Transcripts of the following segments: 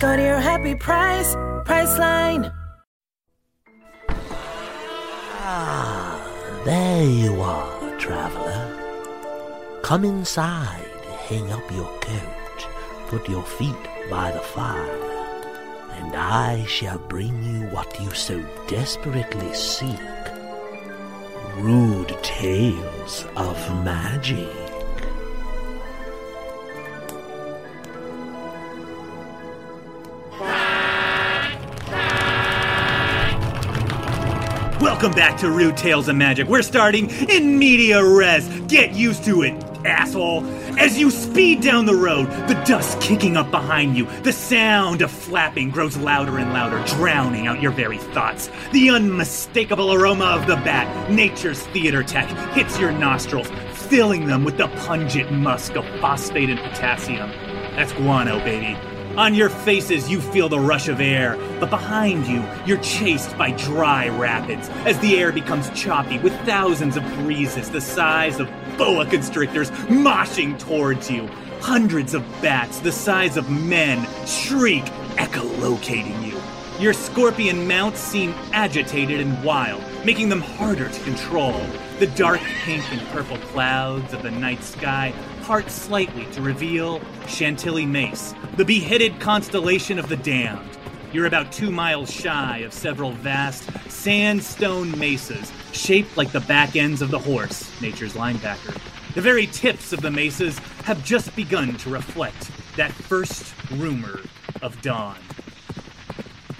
Go to your happy price, Priceline. Ah, there you are, traveler. Come inside, hang up your coat, put your feet by the fire, and I shall bring you what you so desperately seek rude tales of magic. Welcome back to Rude Tales of Magic. We're starting in media res. Get used to it, asshole. As you speed down the road, the dust kicking up behind you, the sound of flapping grows louder and louder, drowning out your very thoughts. The unmistakable aroma of the bat, nature's theater tech, hits your nostrils, filling them with the pungent musk of phosphate and potassium. That's guano, baby. On your faces, you feel the rush of air, but behind you, you're chased by dry rapids as the air becomes choppy with thousands of breezes the size of boa constrictors moshing towards you. Hundreds of bats the size of men shriek, echolocating you. Your scorpion mounts seem agitated and wild, making them harder to control. The dark pink and purple clouds of the night sky part slightly to reveal Chantilly Mace, the beheaded constellation of the damned. You're about two miles shy of several vast sandstone mesas, shaped like the back ends of the horse, nature's linebacker. The very tips of the mesas have just begun to reflect that first rumor of dawn.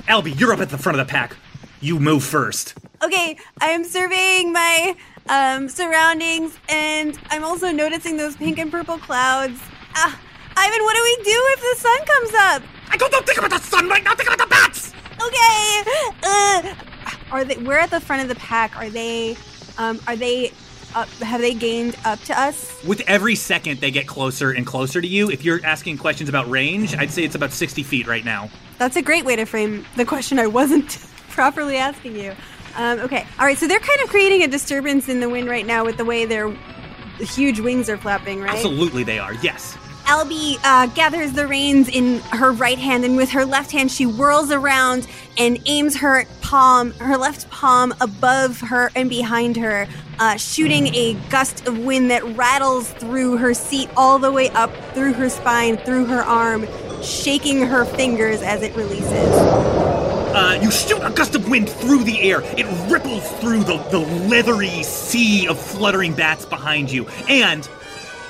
Albie, you're up at the front of the pack. You move first. Okay, I am surveying my um, surroundings, and I'm also noticing those pink and purple clouds. Ah, Ivan, what do we do if the sun comes up? I don't, don't think about the sun right now. Think about the bats. Okay. Uh, are they? We're at the front of the pack. Are they? Um, are they? Up, have they gained up to us? With every second, they get closer and closer to you. If you're asking questions about range, I'd say it's about 60 feet right now. That's a great way to frame the question I wasn't properly asking you. Um, okay. All right. So they're kind of creating a disturbance in the wind right now with the way their huge wings are flapping, right? Absolutely, they are. Yes. Albie uh, gathers the reins in her right hand, and with her left hand, she whirls around and aims her palm, her left palm, above her and behind her, uh, shooting a gust of wind that rattles through her seat all the way up through her spine, through her arm, shaking her fingers as it releases. Uh, you shoot a gust of wind through the air. It ripples through the, the leathery sea of fluttering bats behind you. And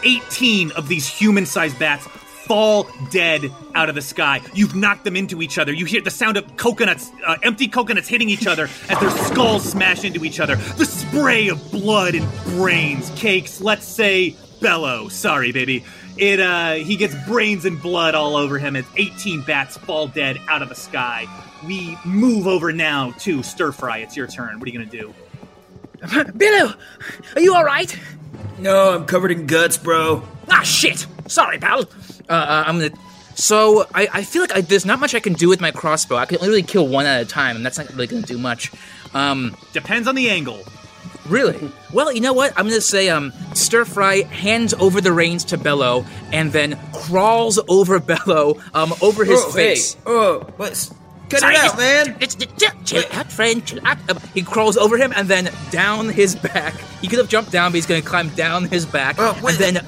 18 of these human sized bats fall dead out of the sky. You've knocked them into each other. You hear the sound of coconuts, uh, empty coconuts hitting each other as their skulls smash into each other. The spray of blood and brains, cakes, let's say Bello. Sorry, baby. It uh he gets brains and blood all over him as 18 bats fall dead out of the sky. We move over now to stir fry. It's your turn. What are you gonna do? Billu, are you all right? No, I'm covered in guts, bro. Ah, shit. Sorry, pal. Uh, uh, I'm gonna. So I, I feel like I, there's not much I can do with my crossbow. I can literally kill one at a time, and that's not really gonna do much. Um, Depends on the angle. really? Well, you know what? I'm gonna say um, stir fry hands over the reins to Bello, and then crawls over Bello, um, over his oh, face. Hey, oh, what's. Cut Sorry, it out, man! It's, it's, chill, chill out, friend. Chill out. He crawls over him and then down his back. He could have jumped down, but he's going to climb down his back Oh, and then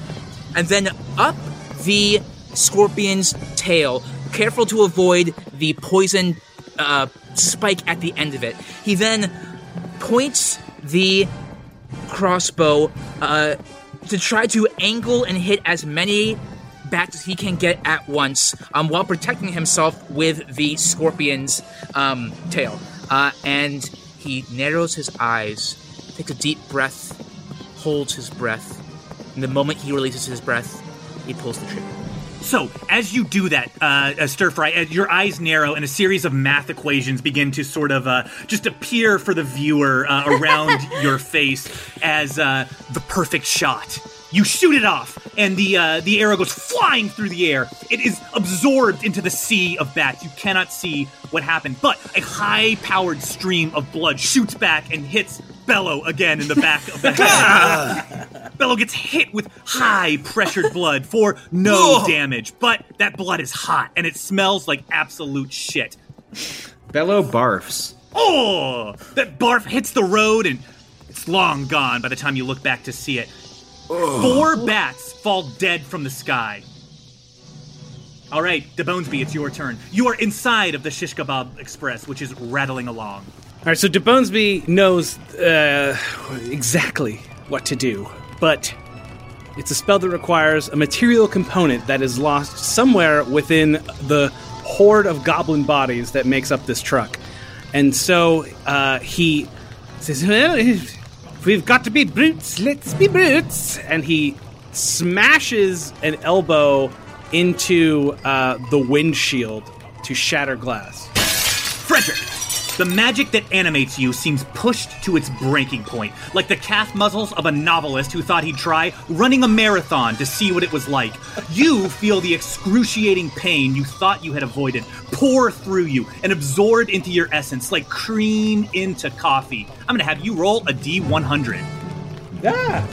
and then up the scorpion's tail. Careful to avoid the poison uh, spike at the end of it. He then points the crossbow uh, to try to angle and hit as many bats as he can get at once, um, while protecting himself with the scorpion's um, tail. Uh, and he narrows his eyes, takes a deep breath, holds his breath. And the moment he releases his breath, he pulls the trigger. So, as you do that, uh, uh, stir fry, uh, your eyes narrow and a series of math equations begin to sort of uh, just appear for the viewer uh, around your face as uh, the perfect shot. You shoot it off, and the uh, the arrow goes flying through the air. It is absorbed into the sea of bats. You cannot see what happened, but a high-powered stream of blood shoots back and hits Bello again in the back of the head. Bello gets hit with high pressured blood for no Whoa. damage, but that blood is hot and it smells like absolute shit. Bello barfs. Oh, that barf hits the road and it's long gone by the time you look back to see it. Four bats fall dead from the sky. All right, DeBonesby, it's your turn. You are inside of the Shish Kebab Express, which is rattling along. All right, so DeBonesby knows uh, exactly what to do, but it's a spell that requires a material component that is lost somewhere within the horde of goblin bodies that makes up this truck. And so uh, he says, we've got to be brutes, let's be brutes. And he smashes an elbow into uh, the windshield to shatter glass. Frederick, the magic that animates you seems pushed to its breaking point, like the calf muzzles of a novelist who thought he'd try running a marathon to see what it was like. You feel the excruciating pain you thought you had avoided pour through you and absorb into your essence like cream into coffee. I'm gonna have you roll a D100. Yeah.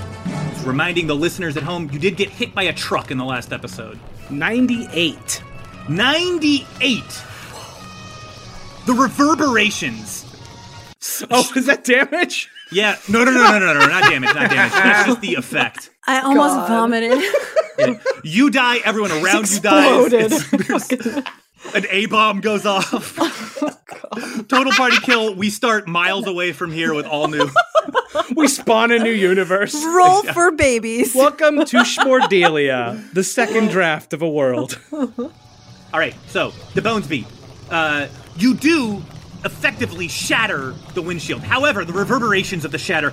Reminding the listeners at home, you did get hit by a truck in the last episode. 98. 98! The reverberations Oh, is that damage? Yeah, no, no, no, no, no, no, not damage, not damage. It's just the effect. I almost vomited. You die, everyone around you dies. It's- an A bomb goes off. Total party kill. We start miles away from here with all new. We spawn a new universe. Roll for babies. Welcome to Schmordelia, the second draft of a world. All right, so DeBonesby, uh, you do effectively shatter the windshield. However, the reverberations of the shatter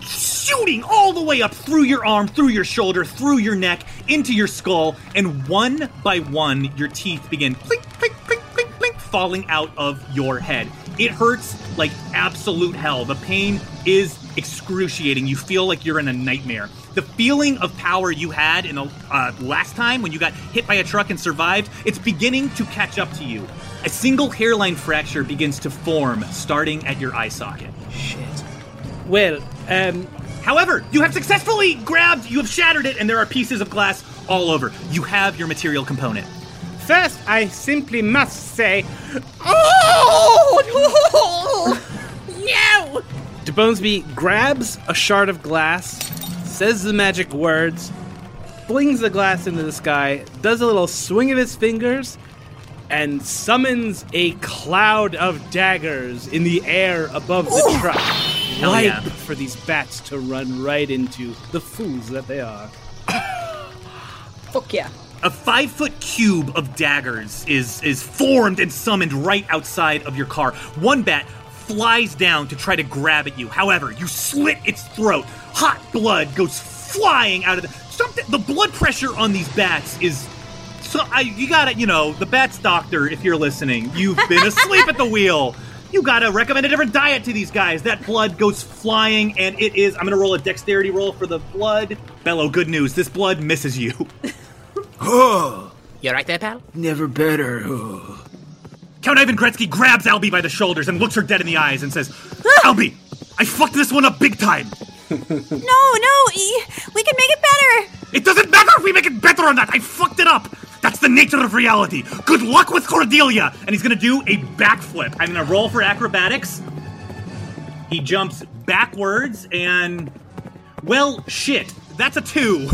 shooting all the way up through your arm, through your shoulder, through your neck, into your skull, and one by one, your teeth begin clink, clink, clink, clink, clink, falling out of your head. It hurts like absolute hell. The pain is excruciating. You feel like you're in a nightmare. The feeling of power you had in the uh, last time when you got hit by a truck and survived, it's beginning to catch up to you. A single hairline fracture begins to form, starting at your eye socket. Shit. Well, um, However, you have successfully grabbed, you have shattered it, and there are pieces of glass all over. You have your material component. first I simply must say, Oh! no! DeBonesby grabs a shard of glass, says the magic words, flings the glass into the sky, does a little swing of his fingers, and summons a cloud of daggers in the air above the truck. Ripe yeah. for these bats to run right into the fools that they are. Fuck yeah. A five foot cube of daggers is is formed and summoned right outside of your car. One bat flies down to try to grab at you. However, you slit its throat. Hot blood goes flying out of the something. The blood pressure on these bats is. So I, you gotta, you know, the bats doctor. If you're listening, you've been asleep at the wheel. You gotta recommend a different diet to these guys. That blood goes flying, and it is. I'm gonna roll a dexterity roll for the blood. Bello, good news. This blood misses you. Oh, you're right there, pal? never better. Oh. Count Ivan Gretzky grabs Albie by the shoulders and looks her dead in the eyes and says, Albie, I fucked this one up big time. No, no, e- we can make it better. It doesn't matter if we make it better or not. I fucked it up. That's the nature of reality. Good luck with Cordelia. And he's gonna do a backflip. I'm gonna roll for acrobatics. He jumps backwards and, well, shit. That's a two.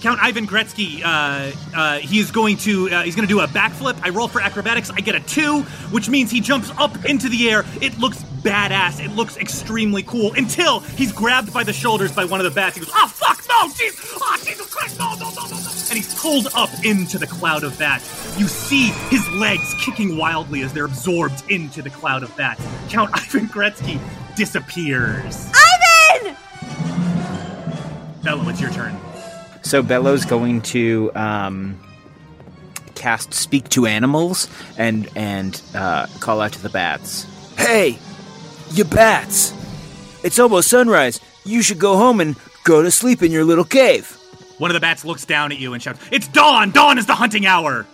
Count Ivan Gretzky. Uh, uh, he is going to. Uh, he's going to do a backflip. I roll for acrobatics. I get a two, which means he jumps up into the air. It looks badass. It looks extremely cool until he's grabbed by the shoulders by one of the bats. He goes, "Oh fuck, no, jeez, oh Jesus Christ, no, no, no, no, no!" And he's pulled up into the cloud of bats. You see his legs kicking wildly as they're absorbed into the cloud of bats. Count Ivan Gretzky disappears. Ivan! Bella, it's your turn. So Bello's going to um, cast Speak to Animals and and uh, call out to the bats. Hey, you bats! It's almost sunrise. You should go home and go to sleep in your little cave. One of the bats looks down at you and shouts, It's dawn! Dawn is the hunting hour!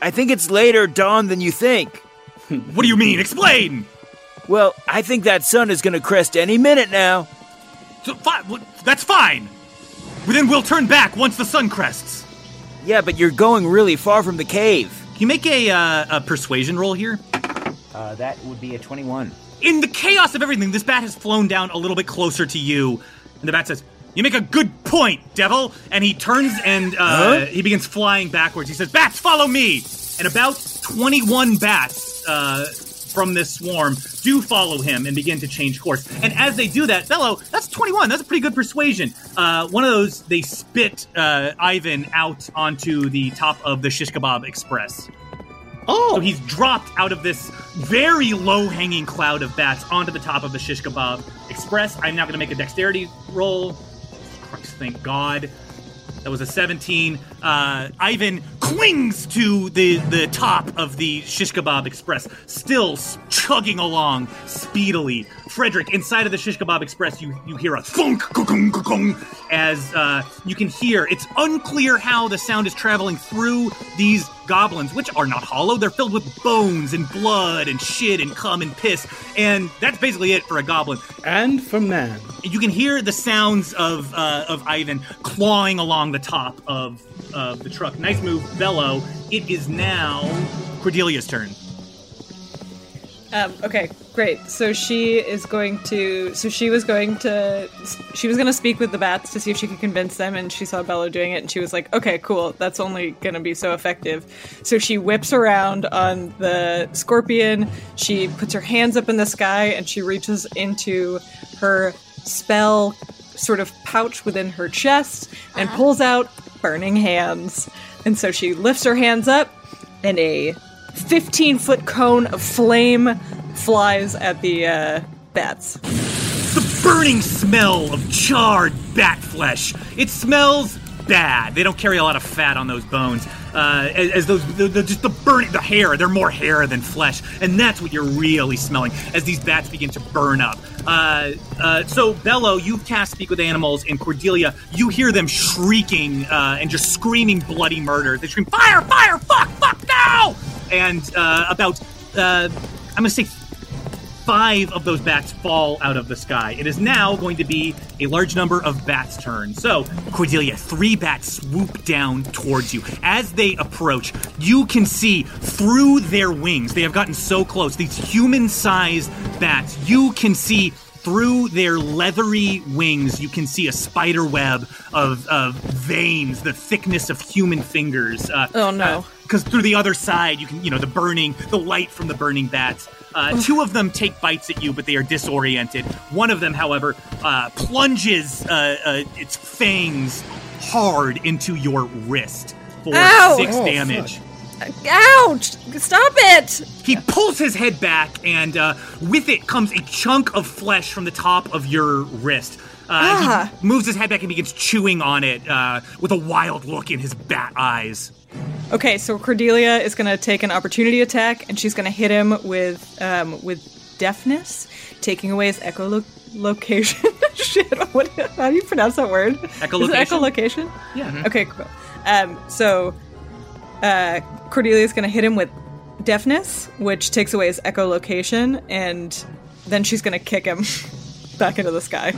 I think it's later dawn than you think. What do you mean? Explain! Well, I think that sun is gonna crest any minute now. So, fi- that's fine! Well, then we'll turn back once the sun crests. Yeah, but you're going really far from the cave. Can you make a, uh, a persuasion roll here? Uh, that would be a twenty-one. In the chaos of everything, this bat has flown down a little bit closer to you, and the bat says, "You make a good point, devil." And he turns and uh, he begins flying backwards. He says, "Bats, follow me!" And about twenty-one bats uh, from this swarm do follow him and begin to change course. And as they do that, Bello, that's twenty-one. That's a pretty good persuasion. Uh, one of those, they spit uh, Ivan out onto the top of the Shish Kebab Express. Oh, So he's dropped out of this very low hanging cloud of bats onto the top of the shish kebab express. I'm now going to make a dexterity roll. Christ, thank God. That was a 17. Uh, Ivan clings to the, the top of the shish kebab express, still chugging along speedily. Frederick, inside of the shish kebab express, you, you hear a thunk as uh, you can hear. It's unclear how the sound is traveling through these goblins, which are not hollow. They're filled with bones and blood and shit and cum and piss. And that's basically it for a goblin. and for man. You can hear the sounds of uh, of Ivan clawing along the top of of the truck. Nice move, Bello. It is now Cordelia's turn. Um, okay, great. So she is going to. So she was going to. She was going to speak with the bats to see if she could convince them, and she saw Bello doing it, and she was like, "Okay, cool. That's only going to be so effective." So she whips around on the scorpion. She puts her hands up in the sky, and she reaches into her spell sort of pouch within her chest and pulls out burning hands. And so she lifts her hands up, and a 15 foot cone of flame flies at the uh, bats. The burning smell of charred bat flesh. It smells bad. They don't carry a lot of fat on those bones. Uh, as, as those, the, the, just the burning, the hair, they're more hair than flesh. And that's what you're really smelling as these bats begin to burn up. Uh, uh, so, Bello, you've cast Speak with Animals, and Cordelia, you hear them shrieking uh, and just screaming bloody murder. They scream, Fire, fire, fuck, fuck, now! And uh, about, uh, I'm to say five of those bats fall out of the sky. It is now going to be a large number of bats' turn. So, Cordelia, three bats swoop down towards you. As they approach, you can see through their wings. They have gotten so close. These human sized bats, you can see through their leathery wings, you can see a spider web of, of veins, the thickness of human fingers. Uh, Oh, no. because through the other side you can you know the burning the light from the burning bats uh, two of them take bites at you but they are disoriented one of them however uh, plunges uh, uh, its fangs hard into your wrist for Ow! six Oh, damage Ouch! Stop it! he pulls his head back, and uh, with it comes a chunk of flesh from the top of your wrist. Uh, Ah. He moves his head back and begins chewing on it uh, with a wild look in his bat eyes. Okay, so Cordelia is going to take an opportunity attack, and she's going to hit him with um, with deafness, taking away his echolocation. Shit, what? How do you pronounce that word? Is it Echolocation? echolocation? Yeah. Okay, cool. Um, so uh, Cordelia is going to hit him with deafness, which takes away his echolocation, and then she's going to kick him back into the sky.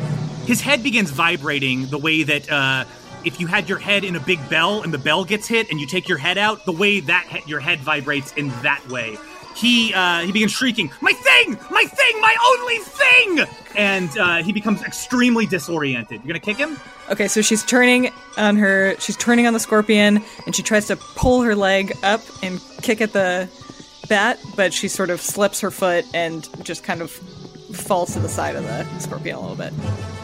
His head begins vibrating the way that uh, if you had your head in a big bell and the bell gets hit and you take your head out, the way that he- your head vibrates in that way. He uh, he begins shrieking, "My thing! My thing! My only thing!" And uh, he becomes extremely disoriented. You're gonna kick him? Okay, so she's turning on her. She's turning on the scorpion, and she tries to pull her leg up and kick at the bat, but she sort of slips her foot and just kind of falls to the side of the scorpion a little bit.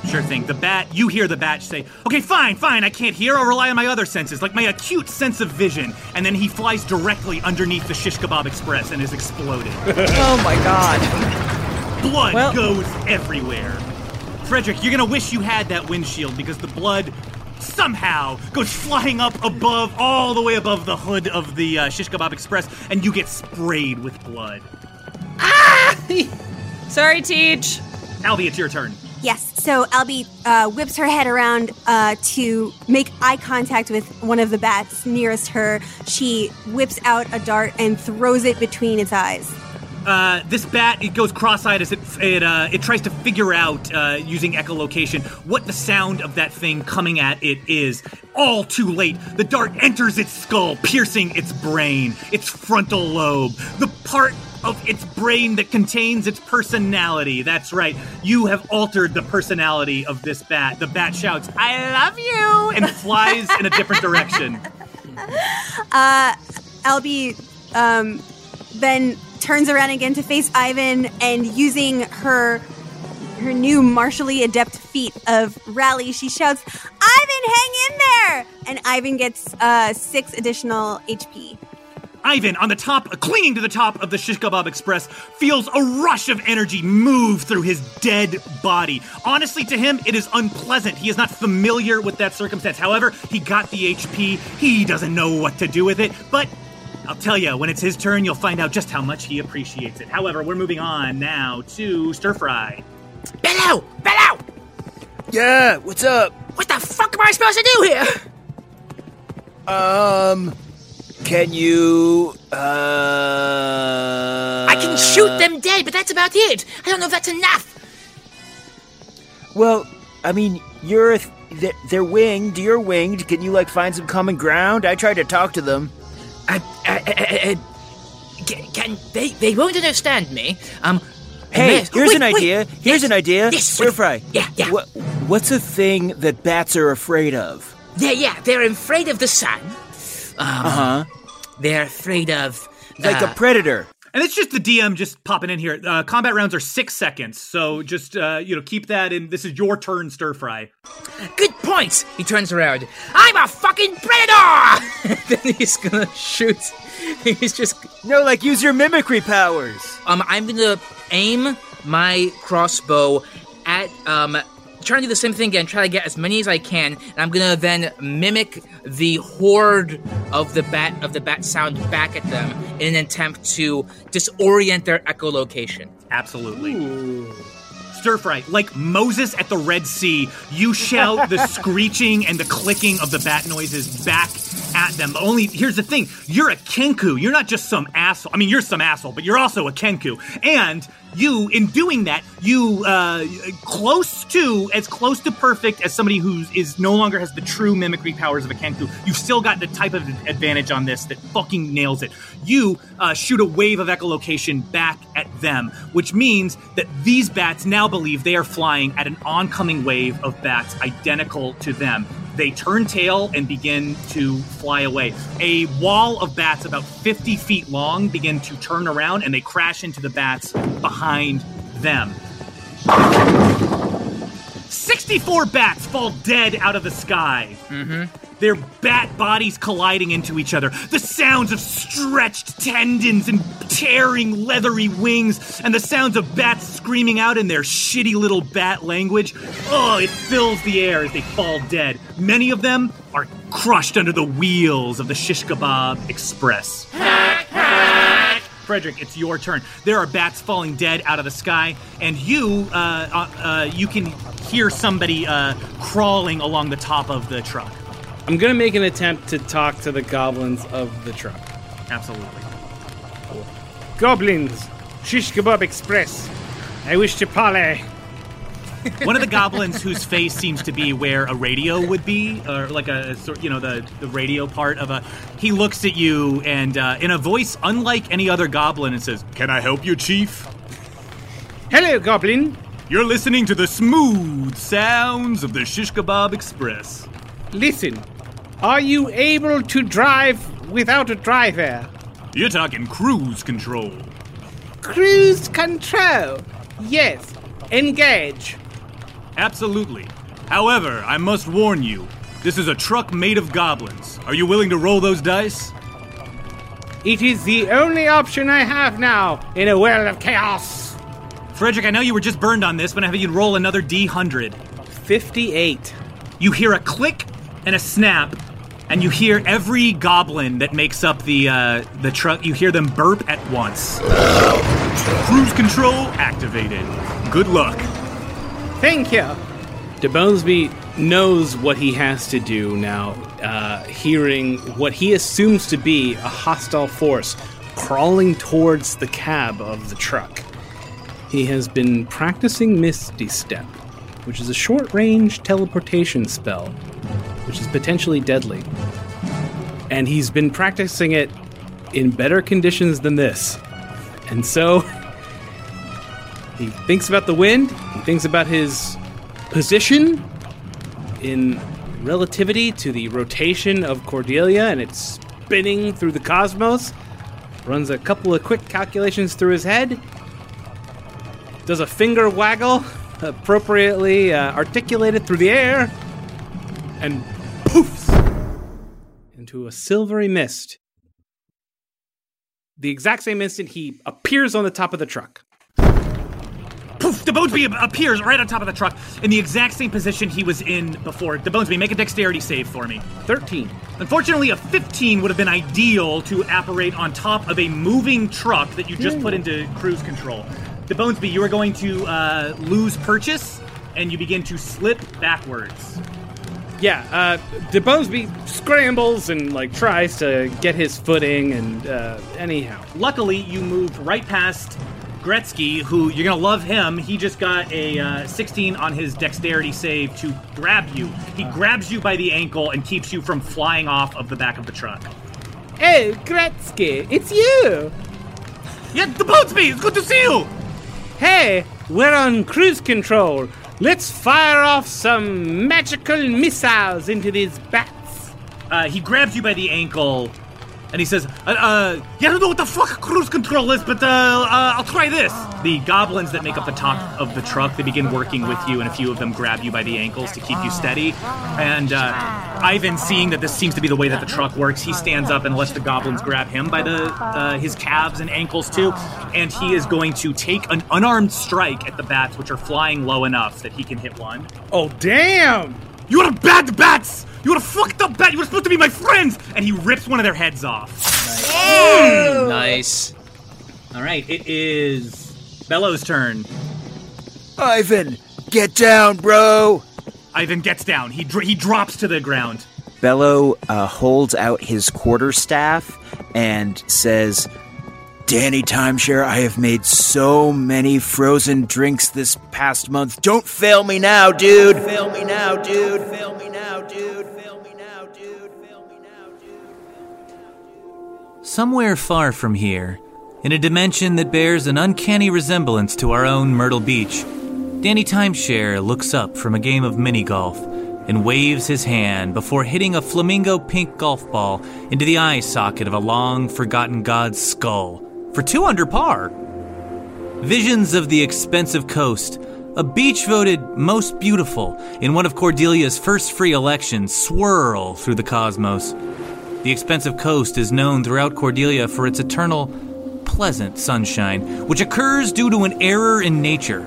Sure thing. The bat, you hear the bat say, Okay, fine, fine, I can't hear. I'll rely on my other senses, like my acute sense of vision. And then he flies directly underneath the Shish Kebab Express and is exploded. oh my god. Blood Well- goes everywhere. Frederick, you're gonna wish you had that windshield because the blood somehow goes flying up above, all the way above the hood of the uh, Shish Kebab Express, and you get sprayed with blood. Sorry, Teach. Albie, it's your turn. Yes. So Albie uh, whips her head around uh, to make eye contact with one of the bats nearest her. She whips out a dart and throws it between its eyes. Uh, this bat it goes cross-eyed as it it uh, it tries to figure out uh, using echolocation what the sound of that thing coming at it is. All too late, the dart enters its skull, piercing its brain, its frontal lobe, the part of its brain that contains its personality. That's right, you have altered the personality of this bat. The bat shouts, "I love you!" and flies in a different direction. Albie um, then turns around again to face Ivan and using her her new martially adept feat of rally, she shouts, "Ivan, hang in there!" And Ivan gets uh, six additional HP. Ivan, on the top, clinging to the top of the Shish Kebab Express, feels a rush of energy move through his dead body. Honestly, to him, it is unpleasant. He is not familiar with that circumstance. However, he got the HP. He doesn't know what to do with it, but. I'll tell you, when it's his turn, you'll find out just how much he appreciates it. However, we're moving on now to Stir Fry. Bello! Bello! Yeah, what's up? What the fuck am I supposed to do here? Um, can you, uh... I can shoot them dead, but that's about it. I don't know if that's enough. Well, I mean, you're, th- they're, winged, you're winged. Can you, like, find some common ground? I tried to talk to them. I, I, I, I, can, can they? They won't understand me. Um. Hey, unless- here's wait, an wait. idea. Here's Yes, an idea. Yes, Stir fry. Yeah, yeah. What, what's a thing that bats are afraid of? Yeah, yeah. They're afraid of the sun. Um, Uh huh. They're afraid of Like uh, a predator. And it's just the DM just popping in here. Uh, combat rounds are six seconds, so just uh, you know keep that in. This is your turn, Stir Fry. Good point. He turns around. I'm a fucking predator. then he's gonna shoot. He's just No, like use your mimicry powers. um. I'm gonna aim my crossbow at um. Trying to do the same thing again, try to get as many as I can, and I'm gonna then mimic the horde of the bat of the bat sound back at them in an attempt to disorient their echolocation. Absolutely. Stir Fry, like Moses at the Red Sea, you shout the screeching and the clicking of the bat noises back at them. But only here's the thing: you're a Kenku. You're not just some asshole. I mean, you're some asshole, but you're also a Kenku. And you, in doing that, you uh, close to as close to perfect as somebody who is no longer has the true mimicry powers of a Kenku. You've still got the type of advantage on this that fucking nails it. You uh, shoot a wave of echolocation back at them, which means that these bats now believe they are flying at an oncoming wave of bats identical to them. They turn tail and begin to fly away. A wall of bats about 50 feet long begin to turn around and they crash into the bats behind them. 64 bats fall dead out of the sky. Mm-hmm. Their bat bodies colliding into each other. The sounds of stretched tendons and tearing leathery wings, and the sounds of bats screaming out in their shitty little bat language. Oh, it fills the air as they fall dead. Many of them are crushed under the wheels of the Shish Kebab Express. Frederick, it's your turn. There are bats falling dead out of the sky, and you, uh, uh, uh, you can hear somebody uh, crawling along the top of the truck. I'm gonna make an attempt to talk to the goblins of the truck. Absolutely. Goblins, Shish Kebab Express. I wish to parley. One of the goblins whose face seems to be where a radio would be, or like a sort, you know, the the radio part of a. He looks at you and uh, in a voice unlike any other goblin, and says, "Can I help you, Chief? Hello, Goblin. You're listening to the smooth sounds of the Shish Kebab Express." Listen, are you able to drive without a driver? You're talking cruise control. Cruise control. Yes. Engage. Absolutely. However, I must warn you, this is a truck made of goblins. Are you willing to roll those dice? It is the only option I have now in a world of chaos. Frederick, I know you were just burned on this, but I have you roll another D100. 58. You hear a click and a snap, and you hear every goblin that makes up the uh, the truck. You hear them burp at once. Cruise control activated. Good luck. Thank you. DeBonesby knows what he has to do now, uh, hearing what he assumes to be a hostile force crawling towards the cab of the truck. He has been practicing Misty Step, which is a short range teleportation spell, which is potentially deadly. And he's been practicing it in better conditions than this. And so he thinks about the wind, he thinks about his position in relativity to the rotation of Cordelia and it's spinning through the cosmos. Runs a couple of quick calculations through his head. Does a finger waggle, appropriately uh, articulated through the air, and poofs into a silvery mist. The exact same instant he appears on the top of the truck. Poof! DeBonesby ap- appears right on top of the truck in the exact same position he was in before. DeBonesby, make a dexterity save for me. 13. Unfortunately, a 15 would have been ideal to apparate on top of a moving truck that you just put into cruise control. DeBonesby, you are going to uh, lose purchase, and you begin to slip backwards. Yeah, uh, DeBonesby scrambles and like tries to get his footing, and uh, anyhow, Luckily, you moved right past Gretzky, who you're gonna love him. He just got a uh, 16 on his dexterity save to grab you. He grabs you by the ankle and keeps you from flying off of the back of the truck. oh Gretzky, it's you. Yeah, DeBonesby, it's good to see you. Hey, we're on cruise control. Let's fire off some magical missiles into these bats. Uh, he grabs you by the ankle, and he says, uh, uh, "Yeah, I don't know what the fuck cruise control is, but uh, uh, I'll try this." The goblins that make up the top of the truck they begin working with you, and a few of them grab you by the ankles to keep you steady. And uh, Ivan, seeing that this seems to be the way that the truck works, he stands up and lets the goblins grab him by the uh, his calves and ankles too, and he is going to take an unarmed strike at the bats, which are flying low enough that he can hit one. Oh damn! You are bad bats! You are a fucked up bat! You were supposed to be my friends! And he rips one of their heads off. Nice. All right, it is Bello's turn. Ivan, get down, bro. Ivan gets down. He dr- he drops to the ground. Bello uh, holds out his quarterstaff and says, Danny Timeshare, I have made so many frozen drinks this past month. Don't fail me now, dude. Fail me now, dude. Fail me now, dude. Fail me now, dude. Fail me now, dude. Somewhere far from here, in a dimension that bears an uncanny resemblance to our own Myrtle Beach, Danny Timeshare looks up from a game of mini golf and waves his hand before hitting a flamingo pink golf ball into the eye socket of a long forgotten god's skull for two under par. Visions of the expensive coast, a beach voted most beautiful in one of Cordelia's first free elections, swirl through the cosmos. The expensive coast is known throughout Cordelia for its eternal pleasant sunshine, which occurs due to an error in nature.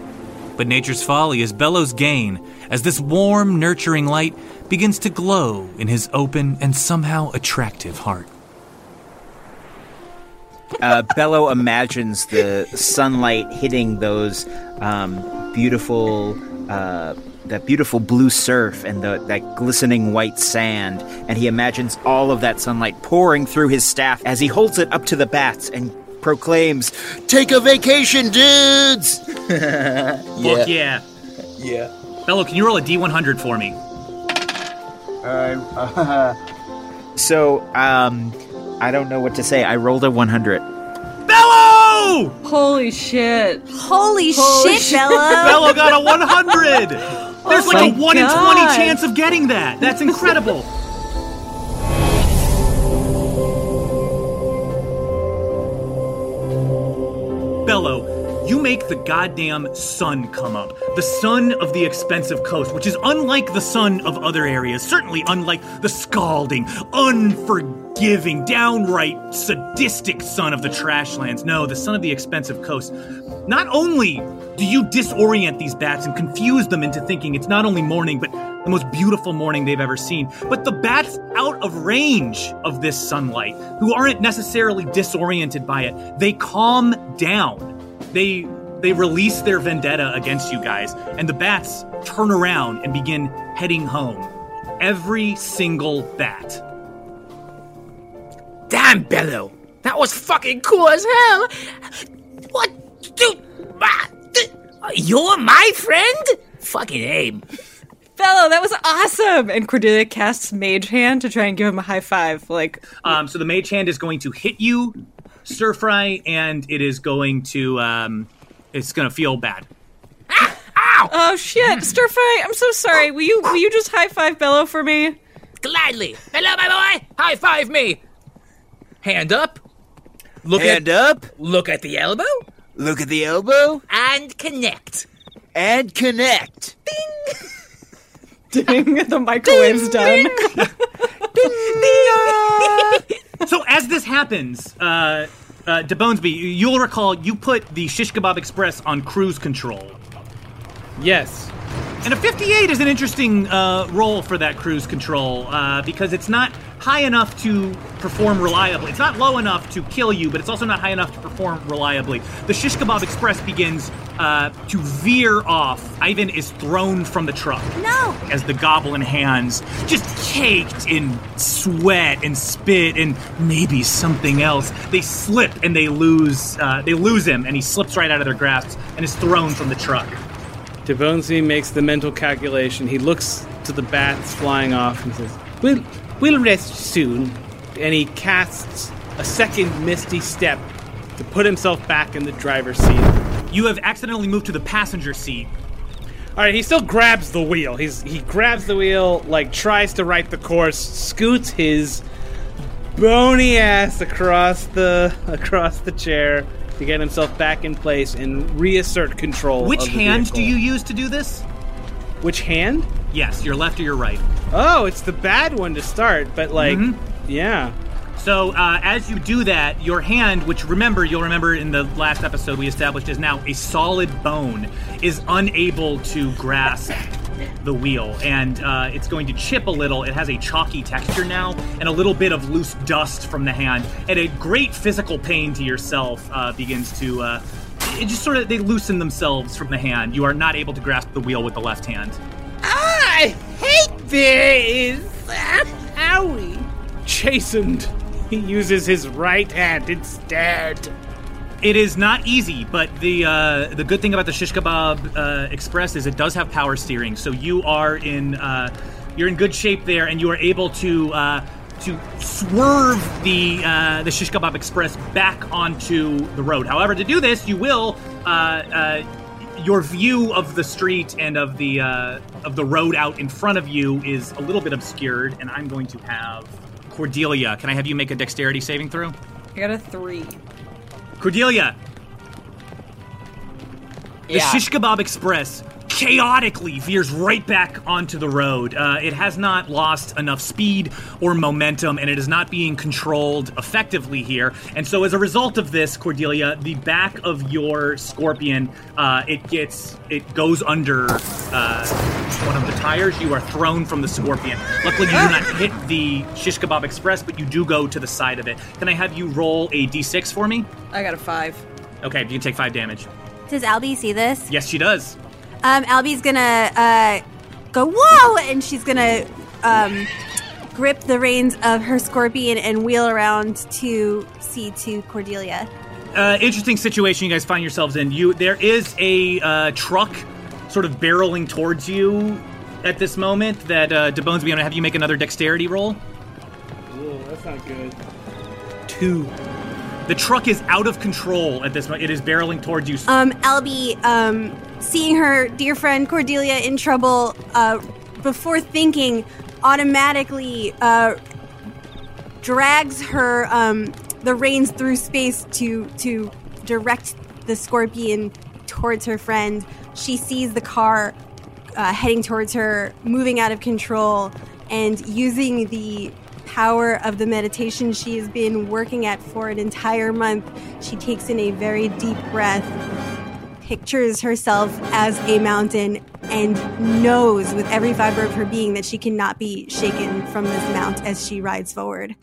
But nature's folly is Bello's gain as this warm, nurturing light begins to glow in his open and somehow attractive heart. Uh, Bello imagines the sunlight hitting those um, beautiful, uh, that beautiful blue surf and the, that glistening white sand, and he imagines all of that sunlight pouring through his staff as he holds it up to the bats and proclaims, "Take a vacation, dudes!" Fuck yeah. Yeah. Bello, can you roll a D100 for me? All right. So, um, I don't know what to say. I rolled a 100. Bello! Holy shit. Holy, Holy shit, shit. Bella! Bello got a 100! There's oh like a my 1 in 20 chance of getting that. That's incredible. Bello, you make the goddamn sun come up. The sun of the expensive coast, which is unlike the sun of other areas, certainly unlike the scalding, unforgiving, downright sadistic sun of the trashlands. No, the sun of the expensive coast. Not only do you disorient these bats and confuse them into thinking it's not only morning, but the most beautiful morning they've ever seen. But the bats out of range of this sunlight, who aren't necessarily disoriented by it, they calm down. They they release their vendetta against you guys, and the bats turn around and begin heading home. Every single bat. Damn, Bello. That was fucking cool as hell. What? Dude. ah, You're my friend? Fucking aim. Bello, that was awesome! And Cordelia casts Mage Hand to try and give him a high five. Like, Um, so the mage hand is going to hit you, stir fry, and it is going to um, it's going to feel bad. Ow! Oh shit, Stir Fry, I'm so sorry. Will you will you just high five Bello for me? Gladly. Hello, my boy. High five me. Hand up. Look Hand at, up. Look at the elbow. Look at the elbow. And connect. And connect. Ding, ding. the microwave's done. Ding. so as this happens, uh, uh, DeBonesby, you'll recall you put the Shish Kebab Express on cruise control. Yes. And a 58 is an interesting uh, roll for that cruise control uh, because it's not high enough to perform reliably. It's not low enough to kill you, but it's also not high enough to perform reliably. The Shish Kebab Express begins uh, to veer off. Ivan is thrown from the truck. No! As the goblin hands, just caked in sweat and spit and maybe something else, they slip and they lose. Uh, they lose him, and he slips right out of their grasp and is thrown from the truck. DeBonesby makes the mental calculation. He looks to the bats flying off and says, We'll, we'll rest soon. And he casts a second misty step to put himself back in the driver's seat. You have accidentally moved to the passenger seat. All right, he still grabs the wheel. He's he grabs the wheel, like tries to right the course, scoots his bony ass across the across the chair to get himself back in place and reassert control. Which hand do you use to do this? Which hand? Yes, your left or your right. Oh, it's the bad one to start, but like, Mhm. yeah. So uh, as you do that, your hand, which remember you'll remember in the last episode we established is now a solid bone, is unable to grasp the wheel, and uh, it's going to chip a little. It has a chalky texture now, and a little bit of loose dust from the hand, and a great physical pain to yourself uh, begins to. Uh, it just sort of they loosen themselves from the hand. You are not able to grasp the wheel with the left hand. I hate this. Owie. Chastened, he uses his right hand instead. It is not easy, but the uh, the good thing about the Shish Kebab uh, Express is it does have power steering, so you are in uh, you're in good shape there, and you are able to uh, to swerve the uh, the Shish Kebab Express back onto the road. However, to do this, you will. Uh, uh, your view of the street and of the of the road out in front of you is a little bit obscured, and I'm going to have Cordelia. Can I have you make a dexterity saving throw? I got a three. Cordelia, the Yeah. Shish Kebab Express chaotically veers right back onto the road. Uh, it has not lost enough speed or momentum, and it is not being controlled effectively here. And so, as a result of this, Cordelia, the back of your Scorpion, uh, it gets it goes under uh, one of the tires. You are thrown from the Scorpion. Luckily, you do not hit the Shish Kebab Express, but you do go to the side of it. Can I have you roll a d6 for me? I got a five. Okay, you can take five damage. Does Albie see this? Yes, she does. Um, Albie's gonna uh, go whoa, and she's gonna um, grip the reins of her scorpion and wheel around to see to Cordelia. Uh, interesting situation you guys find yourselves in. You there is a uh, truck sort of barreling towards you at this moment. That uh, DeBones, we gonna have you make another dexterity roll. Ooh, that's not good. Two. The truck is out of control at this moment. It is barreling towards you. Um, Albie, um, seeing her dear friend Cordelia in trouble, uh, before thinking, automatically uh, drags her um, the reins through space to to direct the scorpion towards her friend. She sees the car uh, heading towards her, moving out of control, and using the power of the meditation she has been working at for an entire month, she takes in a very deep breath, pictures herself as a mountain, and knows with every fiber of her being that she cannot be shaken from this mount as she rides forward.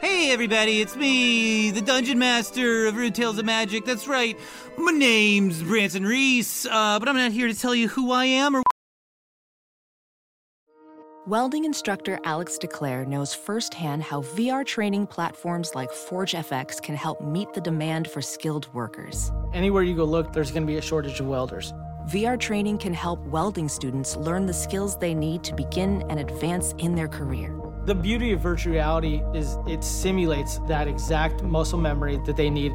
Hey everybody, it's me, the Dungeon Master of Rude Tales of Magic. That's right, my name's Branson Reese, uh, but I'm not here to tell you who I am or Welding instructor Alex DeClaire knows firsthand how VR training platforms like ForgeFX can help meet the demand for skilled workers. Anywhere you go look, there's going to be a shortage of welders. VR training can help welding students learn the skills they need to begin and advance in their career. The beauty of virtual reality is it simulates that exact muscle memory that they need.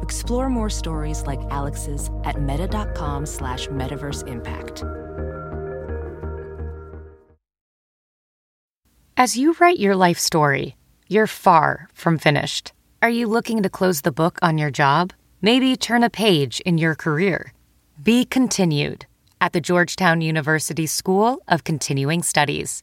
Explore more stories like Alex's at meta.com slash metaverse impact. As you write your life story, you're far from finished. Are you looking to close the book on your job? Maybe turn a page in your career? Be continued at the Georgetown University School of Continuing Studies.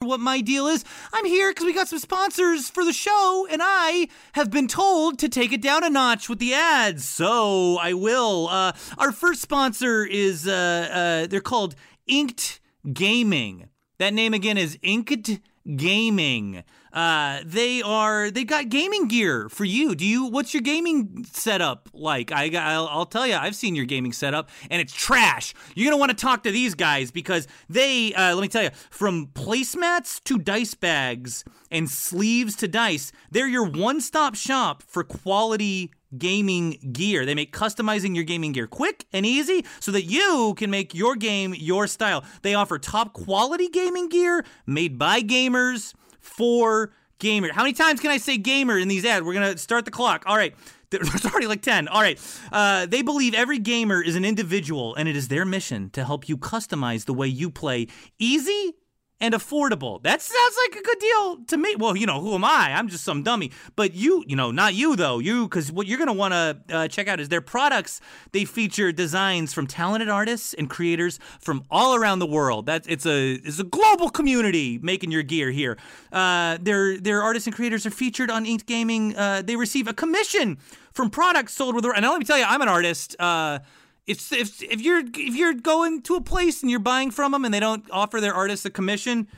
What my deal is. I'm here because we got some sponsors for the show, and I have been told to take it down a notch with the ads, so I will. Uh, our first sponsor is uh, uh, they're called Inked Gaming. That name again is Inked Gaming. Uh, they are they got gaming gear for you. Do you? What's your gaming setup like? I I'll, I'll tell you, I've seen your gaming setup, and it's trash. You're gonna want to talk to these guys because they. Uh, let me tell you, from placemats to dice bags and sleeves to dice, they're your one-stop shop for quality gaming gear. They make customizing your gaming gear quick and easy so that you can make your game your style. They offer top quality gaming gear made by gamers for gamer. How many times can I say gamer in these ads? We're to start the clock. All right. There's already like 10. All right. Uh, they believe every gamer is an individual, and it is their mission to help you customize the way you play easy and affordable. That sounds like a good deal to me. Well, you know, who am I? I'm just some dummy. But you, you know, not you though. You, because what you're to want to uh, check out is their products. They feature designs from talented artists and creators from all around the world. That's it's a it's a global community making your gear here. Uh, their their artists and creators are featured on Inked Gaming. Uh, they receive a commission from products sold with. And let me tell you, I'm an artist. Uh, if if if you're if you're going to a place and you're buying from them and they don't offer their artists a commission,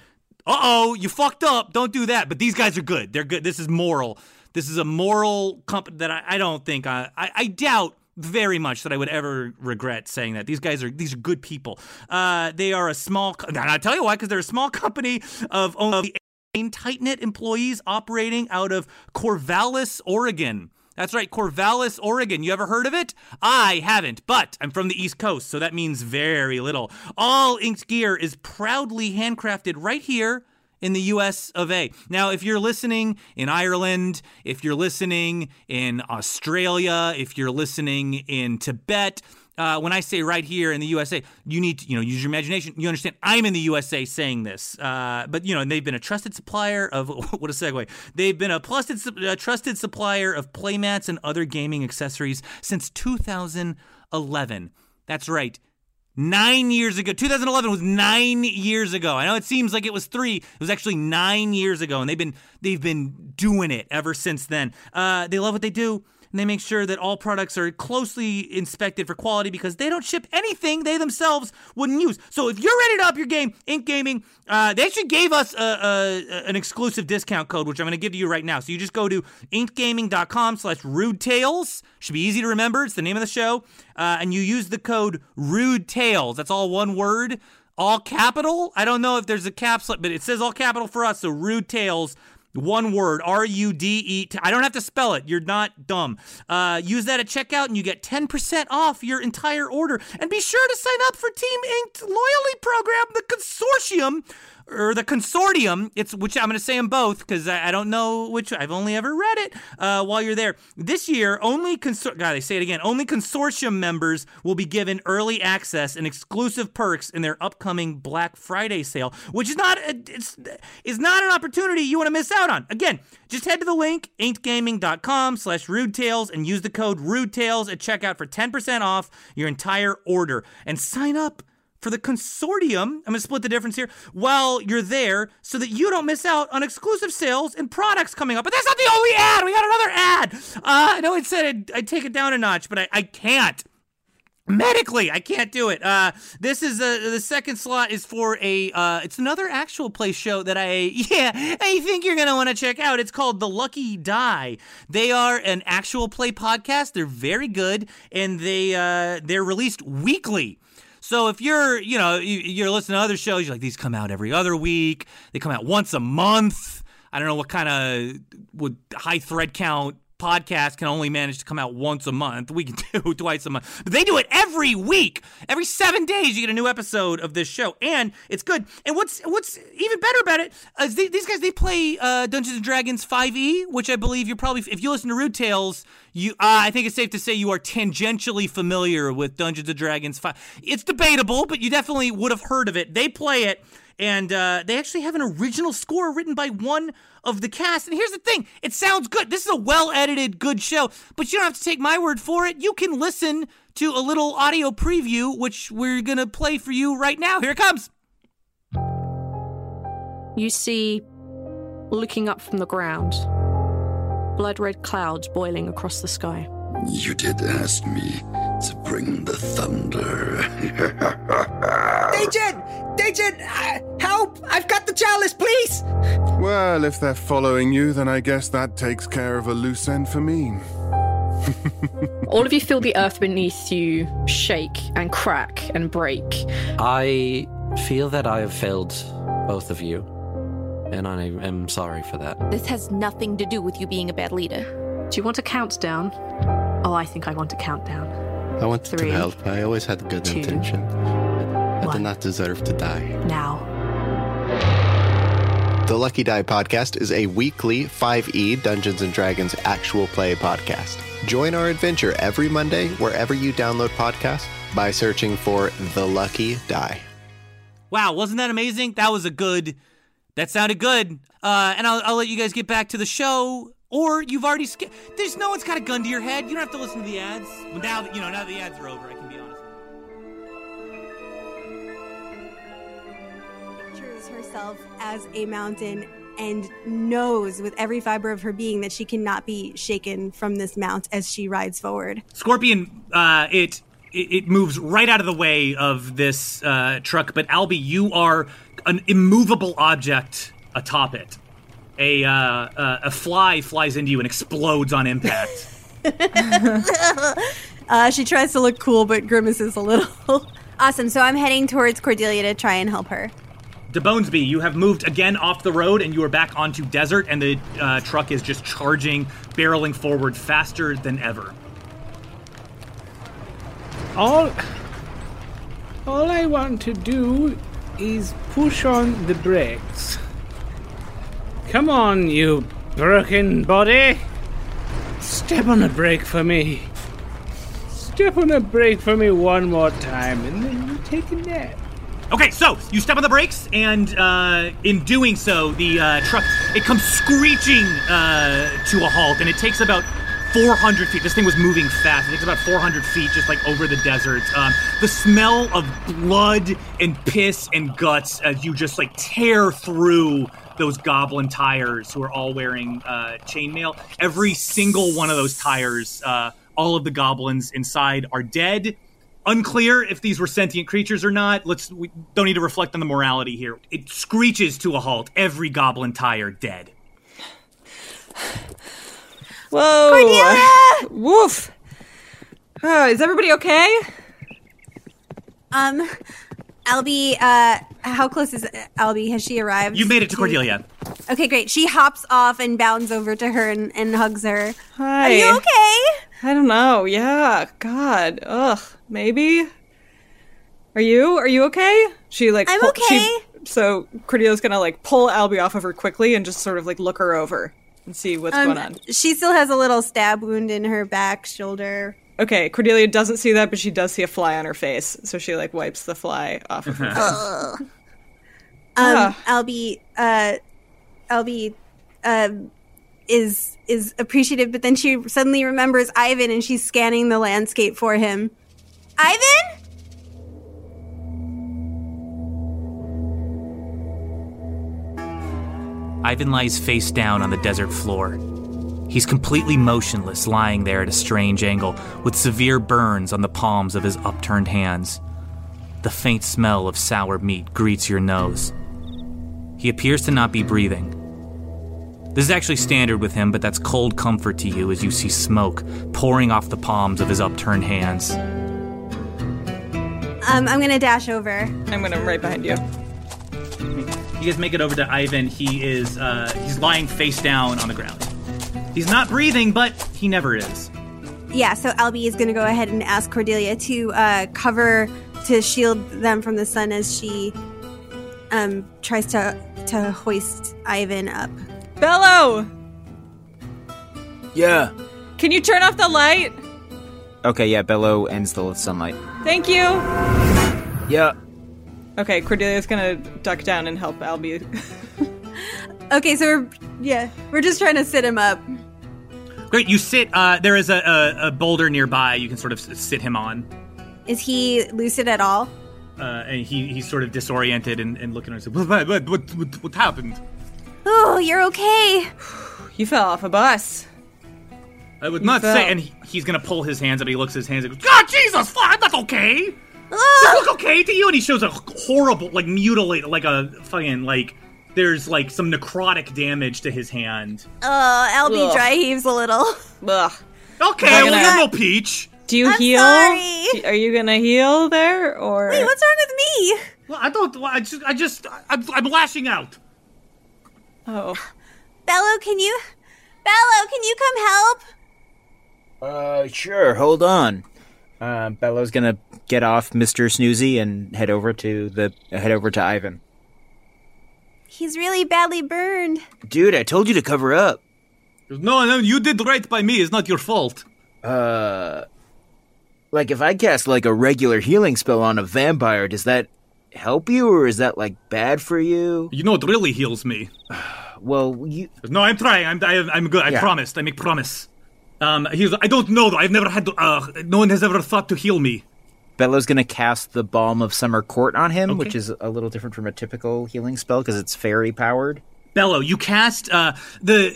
uh oh, you fucked up. Don't do that. But these guys are good. They're good. This is moral. This is a moral company that I, I don't think I, I I doubt very much that I would ever regret saying that. These guys are these are good people. Uh, they are a small. And I tell you why, because they're a small company of only tight knit employees operating out of Corvallis, Oregon. That's right, Corvallis, Oregon. You ever heard of it? I haven't, but I'm from the East Coast, so that means very little. All Inked gear is proudly handcrafted right here in the US of A. Now, if you're listening in Ireland, if you're listening in Australia, if you're listening in Tibet, uh, when I say right here in the USA, you need to, you know, use your imagination. You understand? I'm in the USA saying this, uh, but you know, and they've been a trusted supplier of what a segue. They've been a, trusted, a trusted supplier of playmats and other gaming accessories since 2011. That's right. Nine years ago. 2011 was nine years ago. I know it seems like it was three. It was actually nine years ago, and they've been they've been doing it ever since then. Uh, they love what they do and they make sure that all products are closely inspected for quality because they don't ship anything they themselves wouldn't use. So if you're ready to up your game, Inked Gaming, uh, they actually gave us a, a, an exclusive discount code, which I'm going to give to you right now. So you just go to inkedgaming.com slash rude tales. Should be easy to remember. It's the name of the show. Uh, and you use the code rude tales. That's all one word. All capital. I don't know if there's a caps, but it says all capital for us. So rude tales one word, R U D E. I don't have to spell it. You're not dumb. Uh, use that at checkout and you get 10% off your entire order. And be sure to sign up for Team Inked loyalty program, the consortium or the consortium. It's which I'm going to say them both because I, I don't know which. I've only ever read it. Uh, while you're there, this year only consor. God, I say it again. Only consortium members will be given early access and exclusive perks in their upcoming Black Friday sale, which is not a, it's is not an opportunity you want to miss out on. Again, just head to the link inkedgaming.com slash rudetales and use the code rudetales at checkout for 10% off your entire order and sign up for the consortium. I'm going to split the difference here while you're there so that you don't miss out on exclusive sales and products coming up. But that's not the only ad. We got another ad. Uh, I know it said I'd, I'd take it down a notch, but I, I can't. Medically, I can't do it. Uh, this is uh, the second slot is for a. Uh, it's another actual play show that I yeah I think you're gonna want to check out. It's called The Lucky Die. They are an actual play podcast. They're very good, and they uh, they're released weekly. So if you're, you know, you- you're listening to other shows, you're like, these come out every other week. They come out once a month. I don't know what kind of would high thread count podcast can only manage to come out once a month. We can do twice a month, but they do it every week. Every seven days, you get a new episode of this show, and it's good. And what's what's even better about it is they, these guys they play uh, Dungeons and Dragons 5e, which I believe you're probably if you listen to Rude Tales, you uh, I think it's safe to say you are tangentially familiar with Dungeons and Dragons 5. It's debatable, but you definitely would have heard of it. They play it and uh, they actually have an original score written by one of the cast. And here's the thing it sounds good. This is a well edited, good show, but you don't have to take my word for it. You can listen to a little audio preview, which we're going to play for you right now. Here it comes. You see, looking up from the ground, blood red clouds boiling across the sky. You did ask me to bring the thunder. Agent! Agent! uh, Help! I've got the chalice, please! Well, if they're following you, then I guess that takes care of a loose end for me. All of you feel the earth beneath you shake and crack and break. I feel that I have failed both of you, and I am sorry for that. This has nothing to do with you being a bad leader. Do you want a countdown? Oh, I think I want a countdown. I wanted Three, to help. I always had good two, intention. I did not deserve to die. Now. The Lucky Die podcast is a weekly 5e Dungeons and Dragons actual play podcast. Join our adventure every Monday wherever you download podcasts by searching for The Lucky Die. Wow, wasn't that amazing? That was a good. That sounded good. Uh, and I'll, I'll let you guys get back to the show. Or you've already skipped. There's no one's got a gun to your head. You don't have to listen to the ads. Well, now that you know, now that the ads are over, I can be honest. pictures herself as a mountain and knows with every fiber of her being that she cannot be shaken from this mount as she rides forward. Scorpion, uh, it, it it moves right out of the way of this uh, truck, but Albie, you are an immovable object atop it. A uh, uh, a fly flies into you and explodes on impact. uh, she tries to look cool, but grimaces a little. awesome. So I'm heading towards Cordelia to try and help her. DeBonesby, you have moved again off the road and you are back onto desert, and the uh, truck is just charging, barreling forward faster than ever. All, all I want to do is push on the brakes. Come on, you broken body. Step on a brake for me. Step on a brake for me one more time, and then you take a nap. Okay, so you step on the brakes, and uh, in doing so, the uh, truck it comes screeching uh, to a halt, and it takes about 400 feet. This thing was moving fast. It takes about 400 feet, just like over the desert. Um, the smell of blood and piss and guts as you just like tear through those goblin tires, who are all wearing uh, chainmail. Every single one of those tires, uh, all of the goblins inside are dead. Unclear if these were sentient creatures or not. Let's we don't need to reflect on the morality here. It screeches to a halt. Every goblin tire dead. Whoa! Cordelia! Woof! Uh, is everybody okay? Um, Albie, uh, how close is Albie? Has she arrived? You made it to Cordelia. Okay, great. She hops off and bounds over to her and, and hugs her. Hi. Are you okay? I don't know. Yeah. God. Ugh. Maybe. Are you? Are you okay? She like I'm hol- okay. She so Cordelia's gonna like pull Albie off of her quickly and just sort of like look her over and see what's Um, going on. She still has a little stab wound in her back shoulder. Okay, Cordelia doesn't see that, but she does see a fly on her face, so she like wipes the fly off of her. face. Ugh. Um, Ah. Albie, uh, Albie, um, is is appreciative, but then she suddenly remembers Ivan, and she's scanning the landscape for him. Ivan, Ivan lies face down on the desert floor. He's completely motionless, lying there at a strange angle, with severe burns on the palms of his upturned hands. The faint smell of sour meat greets your nose. He appears to not be breathing. This is actually standard with him, but that's cold comfort to you as you see smoke pouring off the palms of his upturned hands. um, I'm gonna dash over. I'm gonna right behind you. You guys make it over to Ivan. He is uh, he's lying face down on the ground. He's not breathing, but he never is. Yeah, so Albie is gonna go ahead and ask Cordelia to uh, cover to shield them from the sun as she um tries to to hoist Ivan up. Bello, Yeah. can you turn off the light? Okay, yeah, Bello ends the sunlight. Thank you. Yeah. Okay, Cordelia's gonna duck down and help Albie. Okay, so we're yeah, we're just trying to sit him up. Great. You sit. Uh, there is a, a, a boulder nearby. You can sort of sit him on. Is he lucid at all? Uh, and he, he's sort of disoriented and, and looking at us. What, what, what, what, what happened? Oh, you're okay. You fell off a bus. I would You not fell. say. And he, he's gonna pull his hands up. He looks at his hands and goes, God, Jesus, fuck, I'm not okay. Ah! This look okay to you? And he shows a horrible, like mutilated, like a fucking like. There's like some necrotic damage to his hand. Oh, Albie Ugh. dry heaves a little. Ugh. Okay, Am I well, you're no peach. Do you I'm heal? sorry. Are you gonna heal there or? Wait, what's wrong with me? Well, I don't. I just. I just. I'm, I'm lashing out. Oh, Bello, can you? Bello, can you come help? Uh, sure. Hold on. Uh, Bello's gonna get off Mister Snoozy and head over to the head over to Ivan. He's really badly burned. Dude, I told you to cover up. No, no, you did right by me. It's not your fault. Uh. Like, if I cast, like, a regular healing spell on a vampire, does that help you, or is that, like, bad for you? You know it really heals me. Well, you. No, I'm trying. I'm. I, I'm good. I Yeah. promised. I make promise. Um, he's. I don't know though. I've never had. To, uh, no one has ever thought to heal me. Bello's gonna cast the Balm of Summer Court on him, Okay. which is a little different from a typical healing spell because it's fairy powered. Bello, you cast uh, the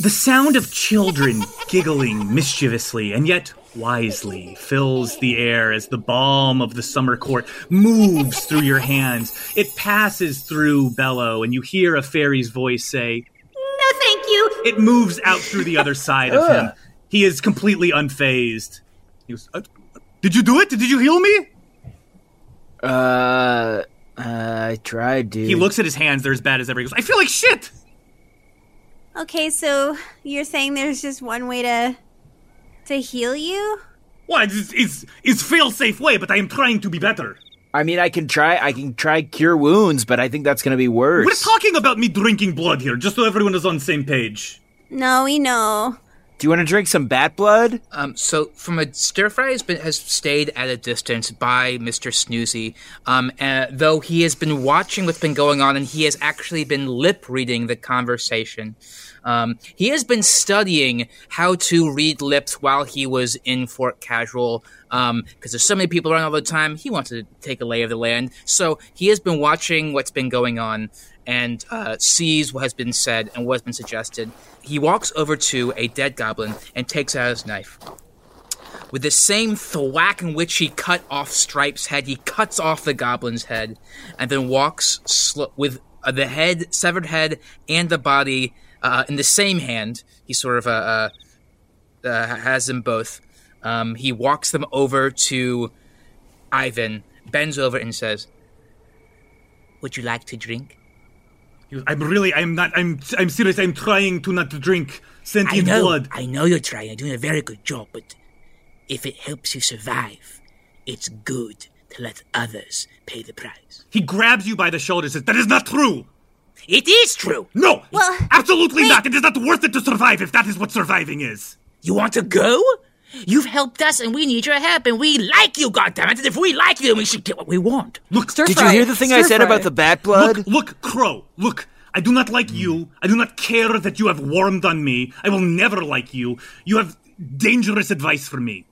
the sound of children giggling mischievously and yet wisely fills the air as the balm of the summer court moves through your hands. It passes through Bello, and you hear a fairy's voice say, No, thank you. It moves out through the other side of him. He is completely unfazed. He goes, "Uh, Did you do it? Did you heal me? Uh. uh I tried, dude. He looks at his hands. They're as bad as ever. He goes, I feel like shit. Okay, so you're saying there's just one way to to heal you? Well, it's, it's, it's fail safe way, but I am trying to be better. I mean, I can try. I can try cure wounds, but I think that's gonna be worse. We're talking about me drinking blood here, just so everyone is on the same page. No, we know. Do you want to drink some bat blood? Um, so from a stir fry has been has stayed at a distance by Mister Snoozy. Um, uh, though he has been watching what's been going on, and he has actually been lip reading the conversation. Um, he has been studying how to read lips while he was in Fort Casual. Um, because there's so many people around all the time, he wants to take a lay of the land. So he has been watching what's been going on and uh, sees what has been said and what has been suggested. He walks over to a dead goblin and takes out his knife. With the same thwack in which he cut off Stripe's head, he cuts off the goblin's head and then walks sl- with uh, the head, severed head, and the body uh, in the same hand. He sort of uh, uh, uh, has them both. Um, he walks them over to Ivan, bends over, and says, Would you like to drink? He goes, I'm really, I'm not, I'm, I'm serious. I'm trying to not drink sentient I know, blood. I know you're trying. You're doing a very good job, but if it helps you survive, it's good. to let others pay the price. He grabs you by the shoulder and says, That is not true! It is true! No! Well, absolutely not! It is not worth it to survive if that is what surviving is! You want to go? You've helped us and we need your help and we like you, goddammit. And if we like you, then we should get what we want. Look, Did you hear the thing I said about the bat blood? Look, look, Crow, look. I do not like you. I do not care that you have warmed on me. I will never like you. You have dangerous advice for me.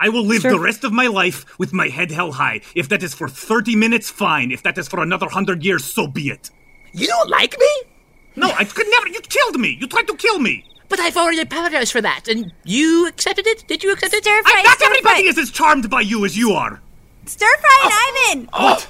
I will live Sir- the rest of my life with my head held high. If that is for 30 minutes, fine. If that is for another 100 years, so be it. You don't like me? No, I could never. You killed me. You tried to kill me. But I've already apologized for that, and you accepted it? Did you accept it? Stir fry, I, not stir everybody fry. is as charmed by you as you are. Stir fry and Ivan! Oh.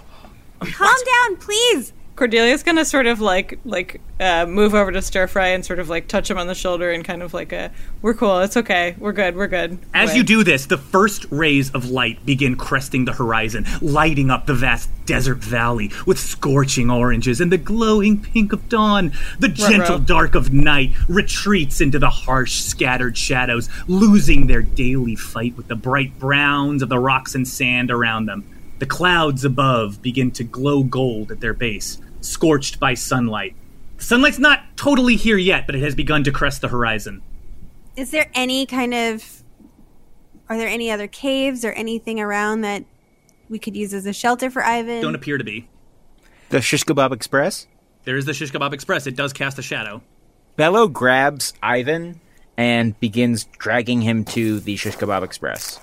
Calm down, please. Cordelia's gonna sort of like like uh, move over to Stir Fry and sort of like touch him on the shoulder and kind of like a we're cool, it's okay, we're good, we're good. As way. you do this, the first rays of light begin cresting the horizon, lighting up the vast desert valley with scorching oranges and the glowing pink of dawn. The gentle Ruh-roh. dark of night retreats into the harsh, scattered shadows, losing their daily fight with the bright browns of the rocks and sand around them. The clouds above begin to glow gold at their base, scorched by sunlight. Sunlight's not totally here yet, but it has begun to crest the horizon. Is there any kind of. Are there any other caves or anything around that we could use as a shelter for Ivan? Don't appear to be. The Shish Kebab Express? There is the Shish Kebab Express. It does cast a shadow. Bello grabs Ivan and begins dragging him to the Shish Kebab Express.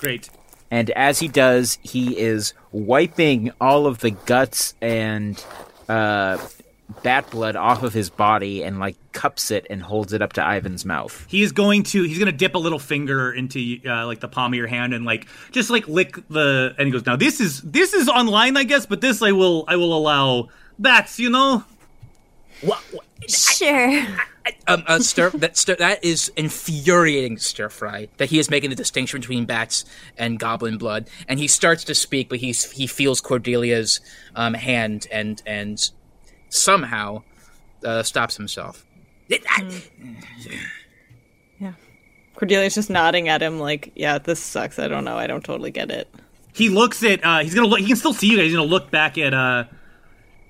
Great. And as he does, he is wiping all of the guts and uh, bat blood off of his body and like cups it and holds it up to Ivan's mouth. He is going to. He's going to dip a little finger into uh, like the palm of your hand and like just like lick the. And he goes, "Now this is this is online, I guess, but this I will I will allow bats. You know." What? what Sure. um, uh, stir, that, stir, that is infuriating, Stir Fry. That he is making the distinction between bats and goblin blood, and he starts to speak, but he's he feels Cordelia's um, hand and and somehow uh, stops himself. Yeah. Cordelia's just nodding at him like, yeah, this sucks. I don't know. I don't totally get it. He looks at. Uh, he's gonna look. He can still see you guys. He's gonna look back at. Uh,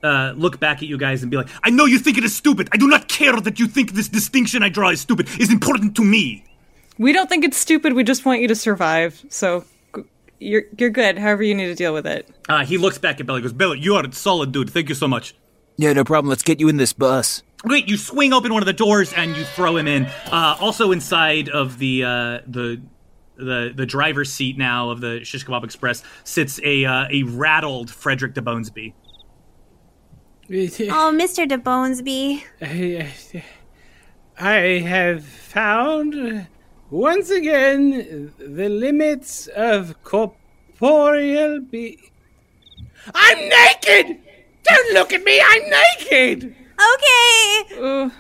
uh, look back at you guys and be like, "I know you think it is stupid. I do not care that you think this distinction I draw is stupid. Is important to me." We don't think it's stupid. We just want you to survive. So you're you're good. However you need to deal with it. Uh, he looks back at Belly. Goes, Billy, you are a solid dude. Thank you so much." Yeah, no problem. Let's get you in this bus. Great, you swing open one of the doors and you throw him in. Uh, also inside of the uh, the the the driver's seat now of the Shish Kebab Express sits a uh, a rattled Frederick DeBonesby. Oh, Mr. DeBonesby. I, have found once again the limits of corporeal be. I'm naked! Don't look at me! I'm naked! Okay. Ooh.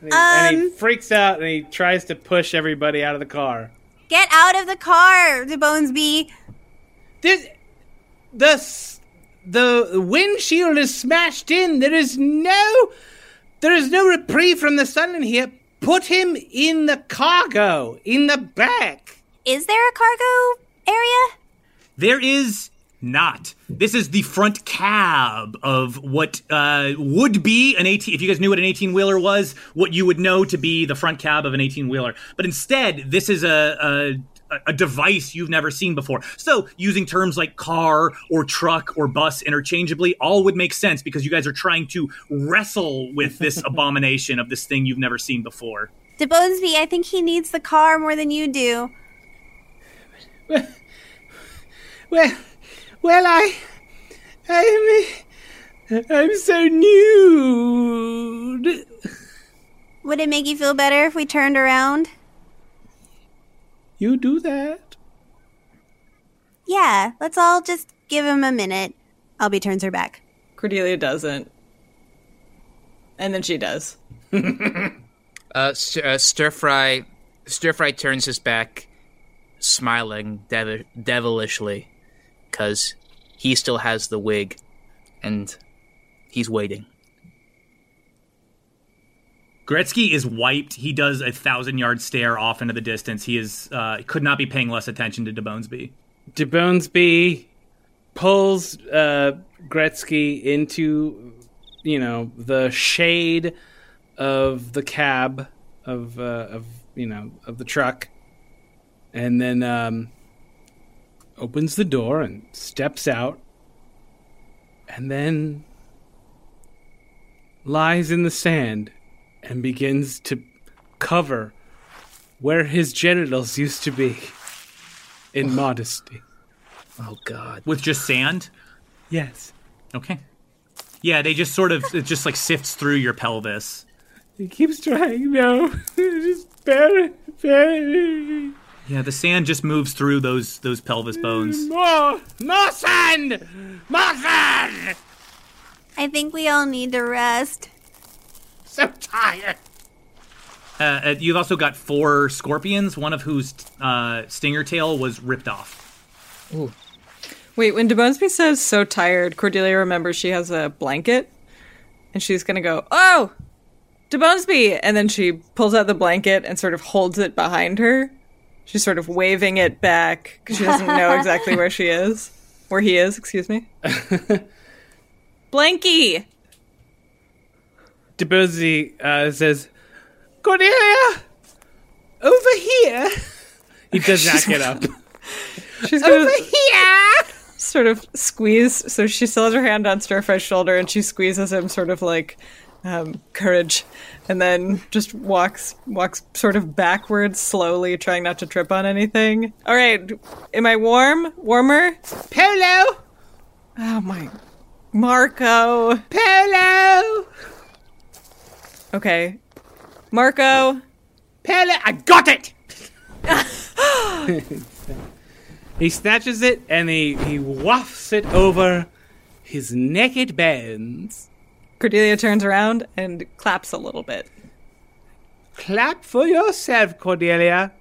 And he, and he Um. freaks out and he tries to push everybody out of the car. Get out of the car, DeBonesby. This, the the windshield is smashed in. There is no there is no reprieve from the sun in here. Put him in the cargo in the back. Is there a cargo area? There is not. This is the front cab of what uh, would be an 18. If you guys knew what an 18 wheeler was, what you would know to be the front cab of an 18 wheeler. But instead, this is a, a a device you've never seen before. So, using terms like car or truck or bus interchangeably all would make sense because you guys are trying to wrestle with this abomination of this thing you've never seen before. DeBonesby, I think he needs the car more than you do. Well, well, I, I'm, I'm so nude. Would it make you feel better if we turned around? You do that. Yeah, let's all just give him a minute. Albie turns her back. Cordelia doesn't. And then she does. Uh, st- uh, stir fry, stir fry turns his back, smiling dev- devilishly, because he still has the wig, and he's waiting. Gretzky is wiped. He does a thousand yard stare off into the distance. He is uh, could not be paying less attention to DeBonesby. De Bonesby, pulls uh, Gretzky into, you know, the shade of the cab of uh, of you know of the truck, and then um, opens the door and steps out, and then lies in the sand and begins to cover where his genitals used to be in oh. modesty. Oh God! With just sand? Yes. Okay. Yeah, they just sort of it just like sifts through your pelvis. He keeps trying. No, just bury, bury. Yeah, the sand just moves through those those pelvis bones. More, more sand, more sand. I think we all need to rest. So tired. Uh, uh, you've also got four scorpions, one of whose uh, stinger tail was ripped off. Ooh. Wait, when DeBonesby says so tired, Cordelia remembers she has a blanket, and she's gonna go, "Oh, DeBonesby!" And then she pulls out the blanket and sort of holds it behind her. She's sort of waving it back because she doesn't know exactly where she is, where he is. Excuse me. Blanky. DeBonesby uh, says, Cordelia, over here. He does not get up. She's gonna over here. Sort of squeeze. So she still has her hand on Stirfry's shoulder, and she squeezes him, sort of like um, courage, and then just walks walks sort of backwards slowly, trying not to trip on anything. All right, am I warm? Warmer? Polo. Oh my, Marco. Polo. Okay, Marco. Pele, I got it. he snatches it and he, he wafts it over his naked bands. Cordelia turns around and claps a little bit. Clap for yourself, Cordelia.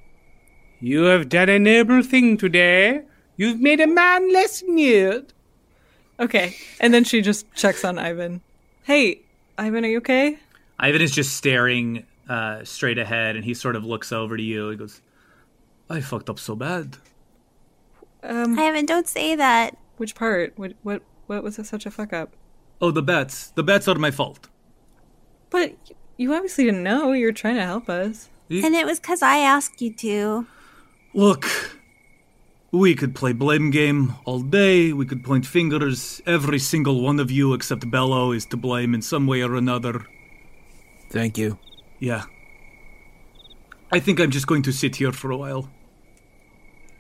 You have done a noble thing today. You've made a man less weird. Okay, and then she just checks on Ivan. Hey, Ivan, are you okay? Ivan is just staring uh, straight ahead, and he sort of looks over to you. He goes, "I fucked up so bad." Um, Ivan, don't say that. Which part? What? What? What was such a fuck up? Oh, the bets. The bets are my fault. But you obviously didn't know. You were trying to help us. And it was because I asked you to. Look, we could play blame game all day. We could point fingers. Every single one of you except Bello is to blame in some way or another. Thank you. Yeah. I think I'm just going to sit here for a while.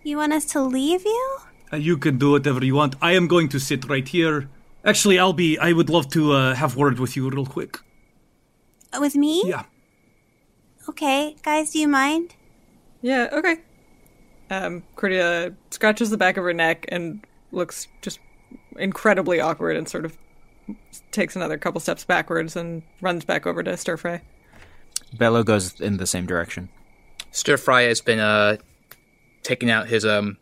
You want us to leave you? Uh, you can do whatever you want. I am going to sit right here. Actually, I'll be. I would love to uh, have word with you real quick. With me? Yeah. Okay, guys, do you mind? Yeah. Okay. Um, Cordelia scratches the back of her neck and looks just incredibly awkward and sort of takes another couple steps backwards and runs back over to Stir Fry. Bello goes in the same direction. Stir Fry has been uh, taking out his um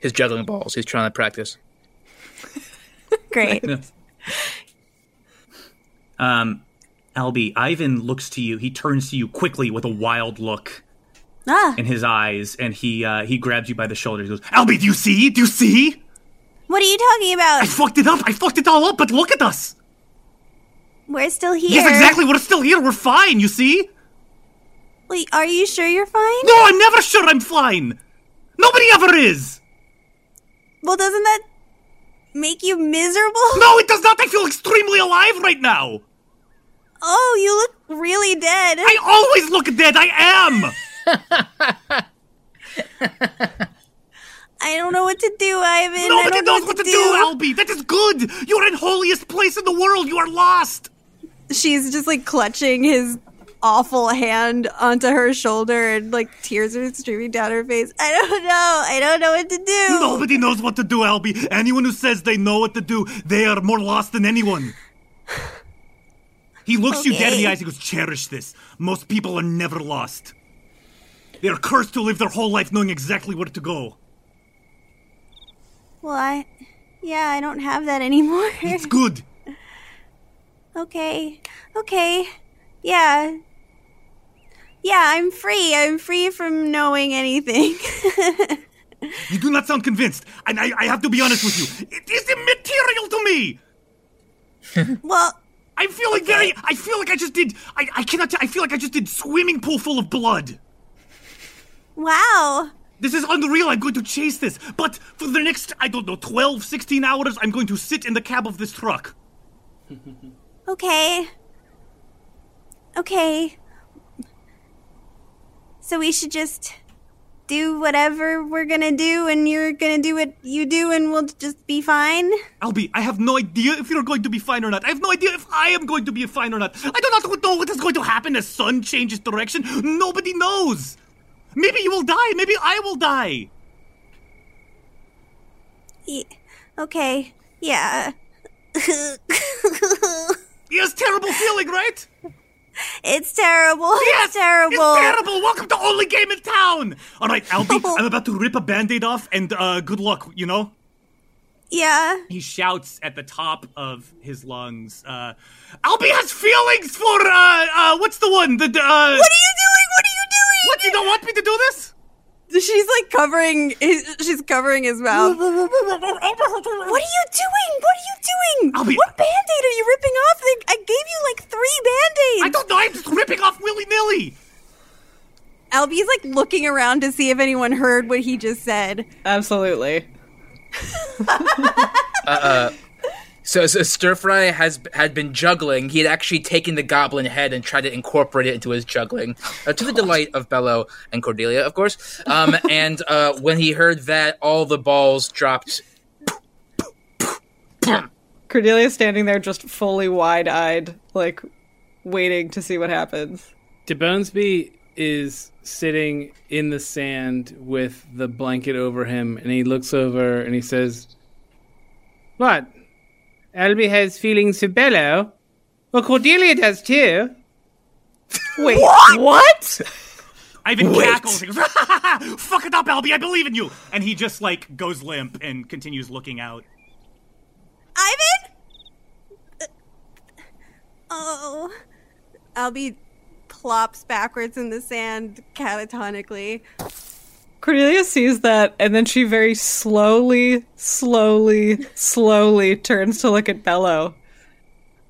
his juggling balls. He's trying to practice. Great. Um, Albie, Ivan looks to you. He turns to you quickly with a wild look Ah, in his eyes, and he uh, he grabs you by the shoulder. He goes, "Albie, do you see? Do you see? What are you talking about? I fucked it up. I fucked it all up. But look at us. We're still here. Yes, exactly. We're still here. We're fine. You see? Wait, are you sure you're fine? No, I'm never sure I'm fine. Nobody ever is. Well, doesn't that make you miserable? No, it does not. I feel extremely alive right now. Oh, you look really dead. I always look dead. I am. I don't know what to do, Ivan. I Nobody don't know knows what to do, Albie. That is good. You're in holiest place in the world. You are lost. She's just like clutching his awful hand onto her shoulder and like tears are streaming down her face. I don't know. I don't know what to do. Nobody knows what to do, Albie. Anyone who says they know what to do, they are more lost than anyone. He looks you dead in the eyes. He goes, "Cherish this. Most people are never lost. They are cursed to live their whole life knowing exactly where to go. Well, I. Yeah, I don't have that anymore. It's good. okay. Okay. Yeah. Yeah, I'm free. I'm free from knowing anything. You do not sound convinced, and I, I have to be honest with you. It is immaterial to me. well, I'm feeling very. I feel like I just did. I, I cannot. T- I feel like I just did swimming pool full of blood. Wow. This is unreal. I'm going to chase this, but for the next, I don't know, 12, 16 hours, I'm going to sit in the cab of this truck. Okay. Okay. So we should just do whatever we're gonna do, and you're gonna do what you do, and we'll just be fine? Albie, I have no idea if you're going to be fine or not. I have no idea if I am going to be fine or not. I do not know what is going to happen as the sun changes direction. Nobody knows. Maybe you will die. Maybe I will die. Ye- okay. Yeah. Yes, terrible feeling, right? It's terrible. Yes, it's terrible. It's terrible. Welcome to only game in town. All right, Albie, I'm about to rip a band-aid off, and uh, good luck. You know. Yeah. He shouts at the top of his lungs. Uh, Albie has feelings for uh, uh, what's the one? The uh, What are you doing? What are you doing? What? You don't want me to do this? She's like covering. His, she's covering his mouth. what are you doing? What are you doing? Albie- what band-aid are you ripping off? Like, I gave you like three band-aids. I don't know. I'm just ripping off willy nilly. Albie's like looking around to see if anyone heard what he just said. Absolutely. uh, uh, so, so Stir Fry has had been juggling. He had actually taken the goblin head and tried to incorporate it into his juggling, uh, to the delight of Bello and Cordelia, of course. Um, and uh, when he heard that, all the balls dropped. Cordelia's standing there just fully wide eyed, like waiting to see what happens. DeBonesby is sitting in the sand with the blanket over him, and he looks over and he says, What? Albie has feelings for Bello? Well, Cordelia does too. Wait, what? Ivan Wait. cackles. He goes, "Fuck it up, Albie. I believe in you." And he just like goes limp and continues looking out. Ivan? Uh, Oh. Albie plops backwards in the sand catatonically. Cordelia sees that, and then she very slowly, slowly, slowly turns to look at Bello.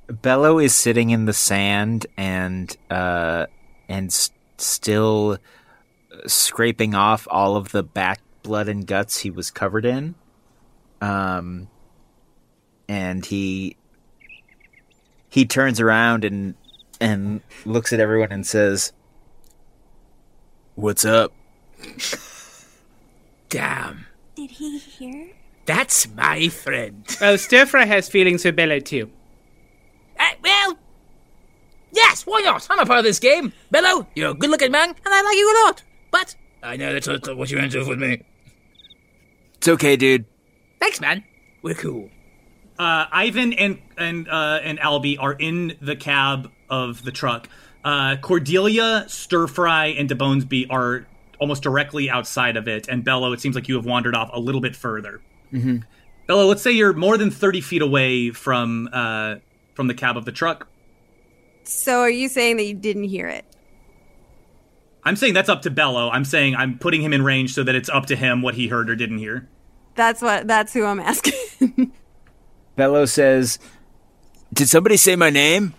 Bello is sitting in the sand and uh and still scraping off all of the back blood and guts he was covered in. Um and he he turns around and and looks at everyone and says, "What's up?" Damn, Did he hear? that's my friend. Oh, Stir Fry has feelings for Bello too. Uh, well, yes, why not? I'm a part of this game. Bello, you're a good-looking man, and I like you a lot. But I know that's not what you meant to do with me. It's okay, dude. Thanks, man. We're cool. Uh, Ivan and and uh, and Albie are in the cab of the truck. Uh, Cordelia, Stir Fry, and DeBonesby are almost directly outside of it, and Bello. It seems like you have wandered off a little bit further. Mm-hmm. Bello, let's say you're more than thirty feet away from uh, from the cab of the truck. So are you saying that you didn't hear it? I'm saying that's up to Bello. I'm saying I'm putting him in range so that it's up to him what he heard or didn't hear. That's what that's who I'm asking. Bello says, "Did somebody say my name?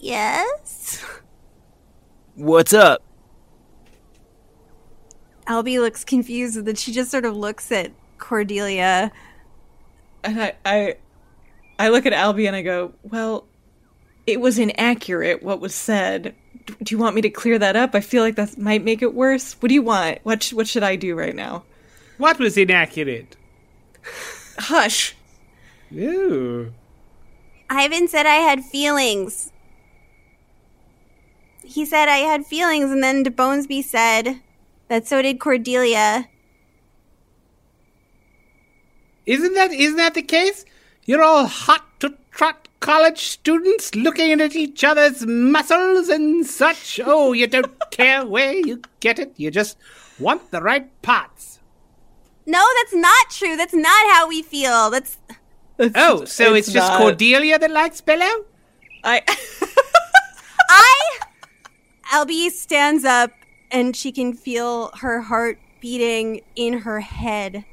yes. What's up?" Albie looks confused and then she just sort of looks at Cordelia. And I, I, I look at Albie and I go, "Well, it was inaccurate what was said. D- Do you want me to clear that up? I feel like that might make it worse. What do you want? What sh- what should I do right now? What was inaccurate? Hush. Ooh. Ivan said I had feelings. He said I had feelings, and then DeBonesby said that so did Cordelia. Isn't that isn't that the case? You're all hot to trot college students looking at each other's muscles and such. Oh, you don't care where you get it. You just want the right parts. No, that's not true. That's not how we feel. That's oh, so it's, it's just not. Cordelia that likes Bello? I I. Albie stands up and she can feel her heart beating in her head.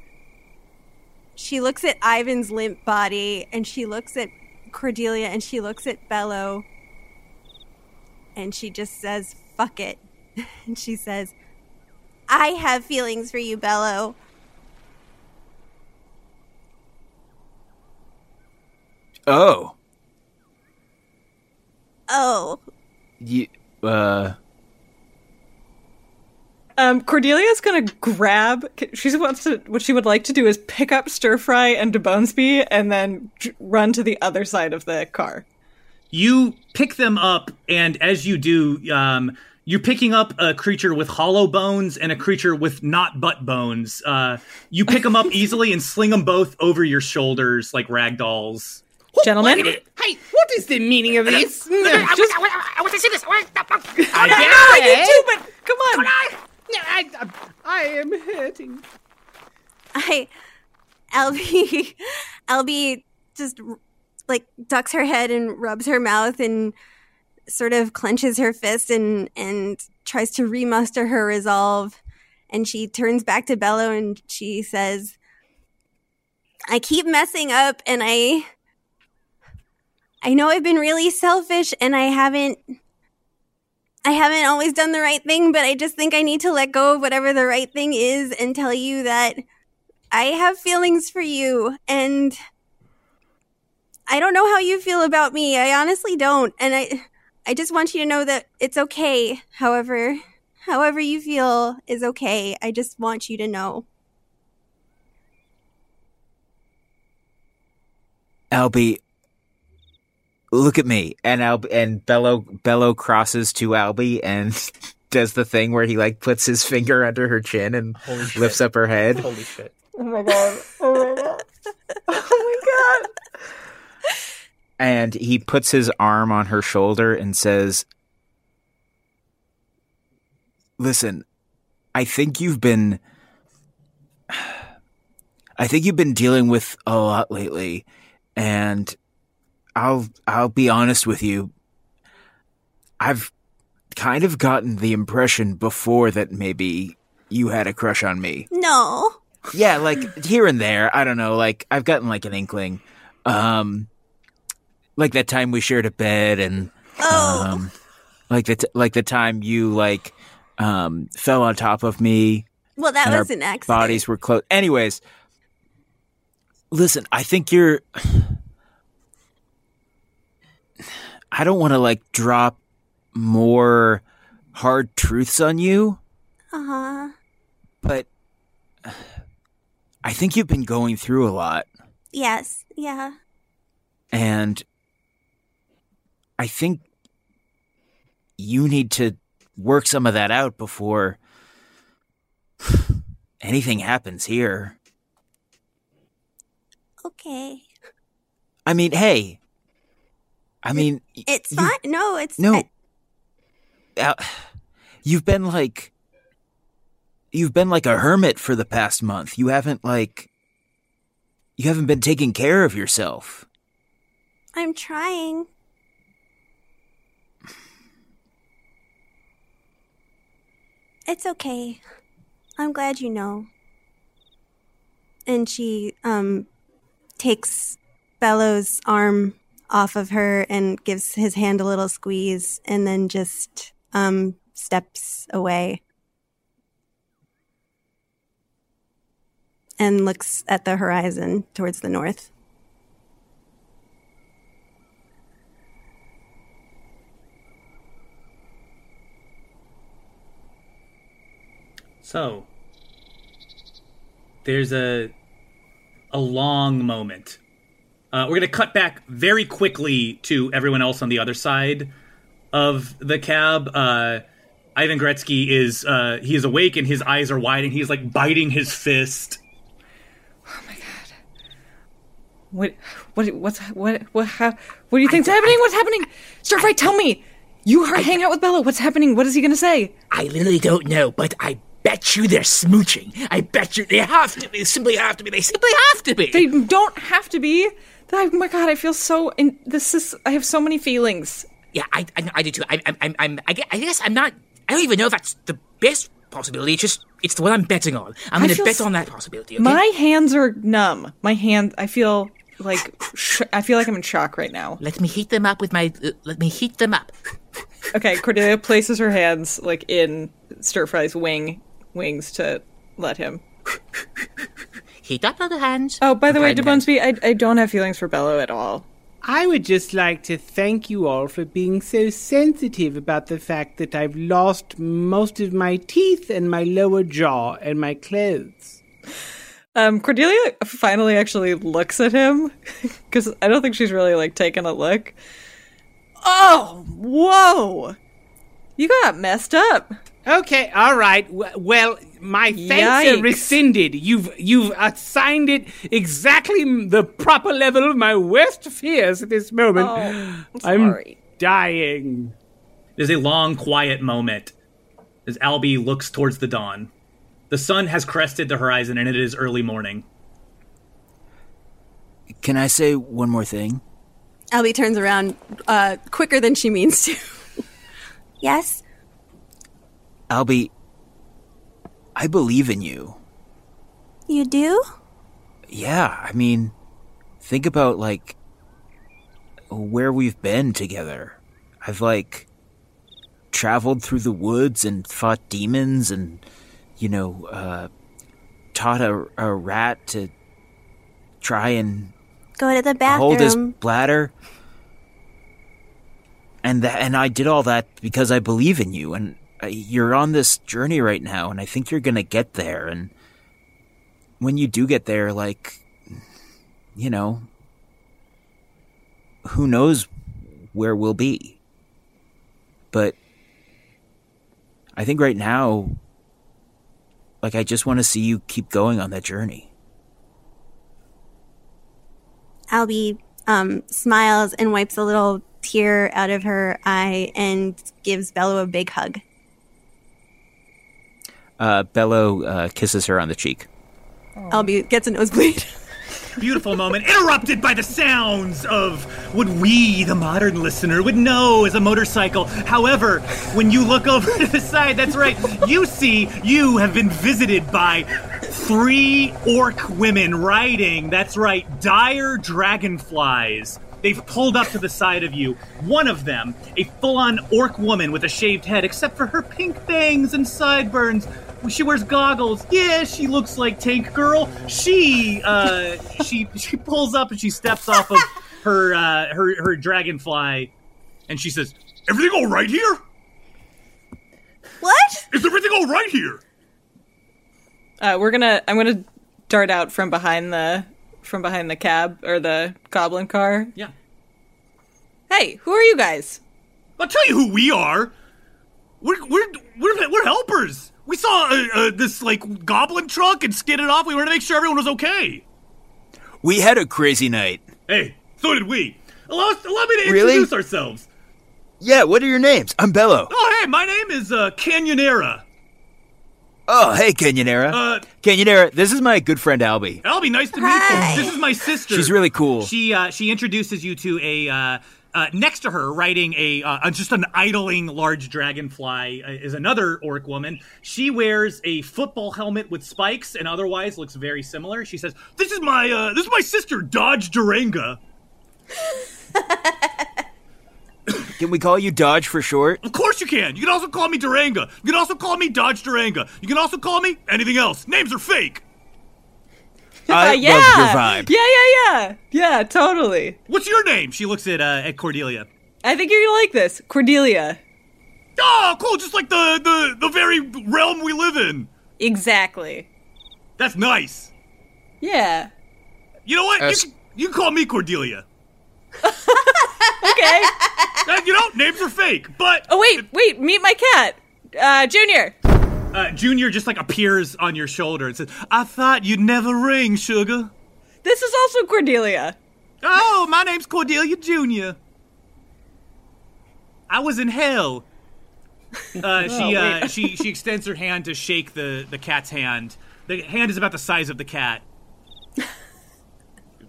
She looks at Ivan's limp body and she looks at Cordelia and she looks at Bello and she just says, fuck it. And she says, I have feelings for you, Bello. Oh, Oh. you uh. Um, is gonna grab. She wants to. What she would like to do is pick up Stir Fry and DeBonesby, and then run to the other side of the car. You pick them up, and as you do, um, you're picking up a creature with hollow bones and a creature with not butt bones. Uh, you pick them up easily and sling them both over your shoulders like rag dolls. Gentlemen, Hey, what is the meaning of this? Just- I want to see this. I I know, I do too, but come on. I, I, I am hurting. I, Albie, Albie just like ducks her head and rubs her mouth and sort of clenches her fist and and tries to remuster her resolve. And she turns back to Bello and she says, "I keep messing up, and I, I know I've been really selfish, and I haven't." I haven't always done the right thing, but I just think I need to let go of whatever the right thing is and tell you that I have feelings for you and I don't know how you feel about me. I honestly don't. And I I just want you to know that it's okay. However, however you feel is okay. I just want you to know. Albie, look at me. And Al and Bello Bello crosses to Albie and does the thing where he like puts his finger under her chin and Holy shit. lifts up her head. Holy shit. Oh my god. Oh my god. Oh my god. And he puts his arm on her shoulder and says, "Listen, I think you've been I think you've been dealing with a lot lately and I'll I'll be honest with you. I've kind of gotten the impression before that maybe you had a crush on me. No. Yeah, like here and there. I don't know. Like I've gotten like an inkling. Um, like that time we shared a bed, and um, like the t- like the time you like um fell on top of me. Well, that was an accident. Bodies were close. Anyways, listen. I think you're. I don't want to like drop more hard truths on you, Uh-huh. but I think you've been going through a lot. Yes. Yeah. And I think you need to work some of that out before anything happens here. Okay. I mean, hey. I mean, It's fine. No, it's no. I- uh, you've been like you've been like a hermit for the past month. You haven't like you haven't been taking care of yourself. I'm trying. It's okay. I'm glad you know. And she um takes Bello's arm off of her and gives his hand a little squeeze and then just um steps away. And looks at the horizon towards the north. So there's a a long moment. Uh, we're gonna cut back very quickly to everyone else on the other side of the cab. Uh, Ivan Gretzky is uh, he is awake and his eyes are wide and he's like biting his fist. Oh my god! What? What? What's what? What? How, what do you think's happening? What's happening? Stir Fry, tell me. You heard hang out with Bello. What's happening? What is he gonna say? I literally don't know, but I bet you they're smooching. I bet you they have to be. They simply have to be. They simply have to be. They don't have to be. Oh my god, I feel so. In, this is. I have so many feelings. Yeah, I, I, I do too. I, I, I'm, I'm, I guess I'm not. I don't even know if that's the best possibility. It's just it's the one I'm betting on. I'm going to bet on that possibility. Okay? My hands are numb. My hand, I feel like sh- I feel like I'm in shock right now. Let me heat them up with my. Uh, let me heat them up. Okay, Cordelia places her hands like in Stir Fry's wing wings to let him. Heat up other hands. Oh, by the way, Okay, then. DeBonesby, I I don't have feelings for Bello at all. I would just like to thank you all for being so sensitive about the fact that I've lost most of my teeth and my lower jaw and my clothes. Um, Cordelia finally actually looks at him because I don't think she's really like taken a look. Oh, whoa! You got messed up. Okay, all right. Well, my thanks Yikes. are rescinded. You've you've assigned it exactly the proper level of my worst fears at this moment. Oh, I'm dying. There's a long, quiet moment as Albie looks towards the dawn. The sun has crested the horizon, and it is early morning. Can I say one more thing? Albie turns around uh, quicker than she means to. yes? Albie, I believe in you. You do? Yeah, I mean, think about like where we've been together. I've like traveled through the woods and fought demons and you know, uh taught a, a rat to try and Go to the bathroom, hold his bladder. And that and I did all that because I believe in you and you're on this journey right now and I think you're going to get there and when you do get there like you know who knows where we'll be. But I think right now like I just want to see you keep going on that journey. Albie um, smiles and wipes a little tear out of her eye and gives Bello a big hug. Uh, Bello uh, kisses her on the cheek. Albie gets a nosebleed. Beautiful moment, interrupted by the sounds of what we, the modern listener, would know as a motorcycle. However, when you look over to the side, that's right, you see you have been visited by three orc women riding, that's right, dire dragonflies. They've pulled up to the side of you. One of them, a full on orc woman with a shaved head, except for her pink bangs and sideburns. She wears goggles. Yeah, she looks like Tank Girl. She uh she she pulls up and she steps off of her uh her her dragonfly and she says, "Everything all right here? What? Is everything all right here?" Uh, we're gonna. I'm gonna dart out from behind the from behind the cab or the goblin car. Yeah. Hey, who are you guys? I'll tell you who we are. We're we're we're, we're helpers. We saw uh, uh, this like goblin truck and skidded off. We wanted to make sure everyone was okay. We had a crazy night. Hey, so did we. Allow us, allow me to Really? introduce ourselves. Yeah, what are your names? I'm Bello. Oh, hey, my name is uh, Canyonera. Oh, hey, Canyonera. Uh, Canyonera, this is my good friend Albie. Albie, nice to meet you. This is my sister. She's really cool. She uh, she introduces you to a uh, uh, next to her, riding a uh, just an idling large dragonfly, uh, is another orc woman. She wears a football helmet with spikes and otherwise looks very similar. She says, "This is my uh, this is my sister Dodge Duranga." Can we call you Dodge for short? Of course you can. You can also call me Duranga. You can also call me Dodge Duranga. You can also call me anything else. Names are fake. I Uh, yeah. love your vibe. Yeah, yeah, yeah, yeah. Totally. What's your name? She looks at uh, at Cordelia. I think you're gonna like this, Cordelia. Oh, cool! Just like the the the very realm we live in. Exactly. That's nice. Yeah. You know what? Uh, you, can, you can call me Cordelia. Okay. You know, names are fake, but oh wait, wait. Meet my cat, uh, Junior. Uh, Junior just like appears on your shoulder and says, "I thought you'd never ring, sugar." This is also Cordelia. Oh, my name's Cordelia Junior. I was in hell. Uh, she Oh, uh, she she extends her hand to shake the the cat's hand. The hand is about the size of the cat.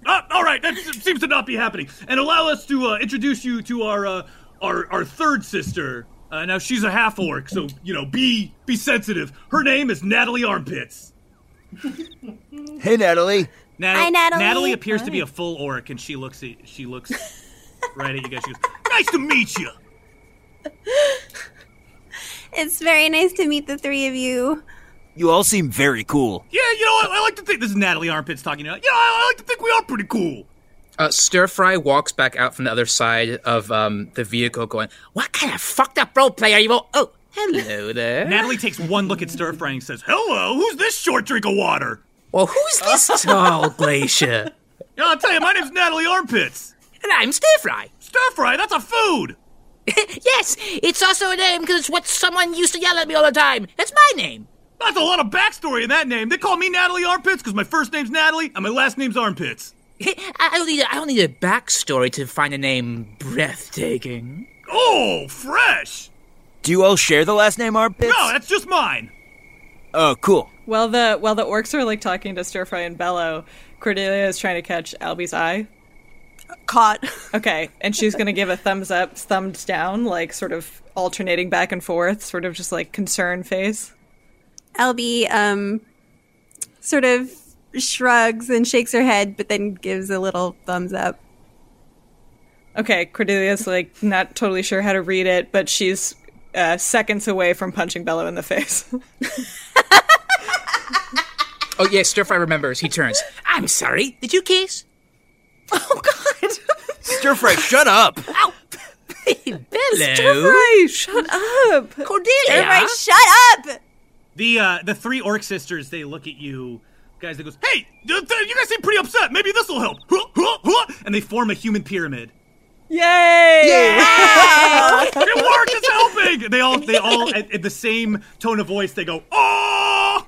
Ah, all right, that seems to not be happening. And allow us to uh, introduce you to our uh, our our third sister, uh, now she's a half orc, so you know, be be sensitive. Her name is Natalie Armpits. Hey, Natalie. Nat- Hi, Natalie. Natalie appears to be a full orc, and she looks at she looks right at you guys. She goes, "Nice to meet you." It's very nice to meet the three of you. You all seem very cool. Yeah, you know, I, I like to think this is Natalie Armpits talking. To you. Yeah, I, I like to think we are pretty cool. Uh, Stir Fry walks back out from the other side of um, the vehicle, going, "What kind of fucked up role play are you?" all- Oh, hello there. Natalie takes one look at Stir Fry and says, "Hello, who's this short drink of water?" Well, who's this tall glacier? Yeah, I'll tell you, my name's Natalie Armpits. And I'm Stir Fry. Stir Fry, that's a food. yes, it's also a name because it's what someone used to yell at me all the time. That's my name. That's a lot of backstory in that name. They call me Natalie Armpits because my first name's Natalie and my last name's Armpits. I don't need. A, I don't need a backstory to find a name breathtaking. Oh, fresh. Do you all share the last name Armpits? No, that's just mine. Oh, cool. While the while the orcs are like talking to Stir Fry and Bello, Cordelia is trying to catch Albie's eye. Caught. Okay, and she's gonna give a thumbs up, thumbs down, like sort of alternating back and forth, sort of just like concern face. Albie um sort of shrugs and shakes her head, but then gives a little thumbs up. Okay, Cordelia's like not totally sure how to read it, but she's uh, seconds away from punching Bello in the face. Oh yeah, Stir Fry remembers. He turns. I'm sorry. Did you kiss? Oh god. Stir Fry, shut up. Hello. shut up. Cordelia. Stir Fry, shut up! The uh, the three orc sisters they look at you guys. They goes, "Hey, th- th- you guys seem pretty upset. Maybe this will help." Huh, huh, huh, And they form a human pyramid. Yay! it worked. It's helping. They all they all at, at the same tone of voice. They go, "Oh."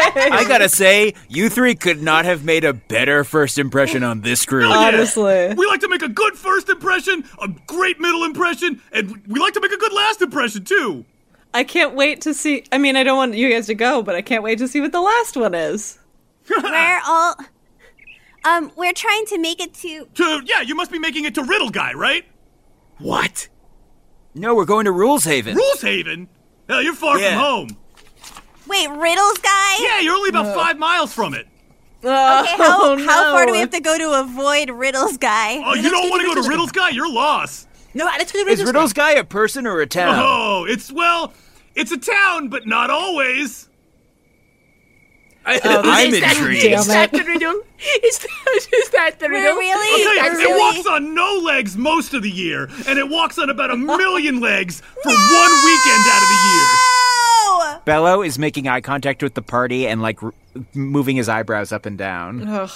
I gotta say, you three could not have made a better first impression on this group. Oh, Honestly, yeah. We like to make a good first impression, a great middle impression, and we like to make a good last impression too. I can't wait to see. I mean, I don't want you guys to go, but I can't wait to see what the last one is. we're all um we're trying to make it to To yeah, you must be making it to Riddle Guy, right? What? No, we're going to Rules Haven. Rules Haven? Hell, you're far Yeah. from home. Wait, Riddles guy? Yeah, you're only about five miles from it. Okay, how, Oh, how far do we have to go to avoid Riddles guy? Oh, you don't want to go to Riddles Guy? You're lost. No, let's go to Is Riddles Guy a person or a town? Oh, it's well, it's a town, but not always. Oh, I'm is intrigued. Is that the riddle? Is that, is that the We're riddle? really- I'll tell you, it really- walks on no legs most of the year, and it walks on about a million legs for one weekend out of the year. Oh! Bello is making eye contact with the party and like r- moving his eyebrows up and down. Ugh.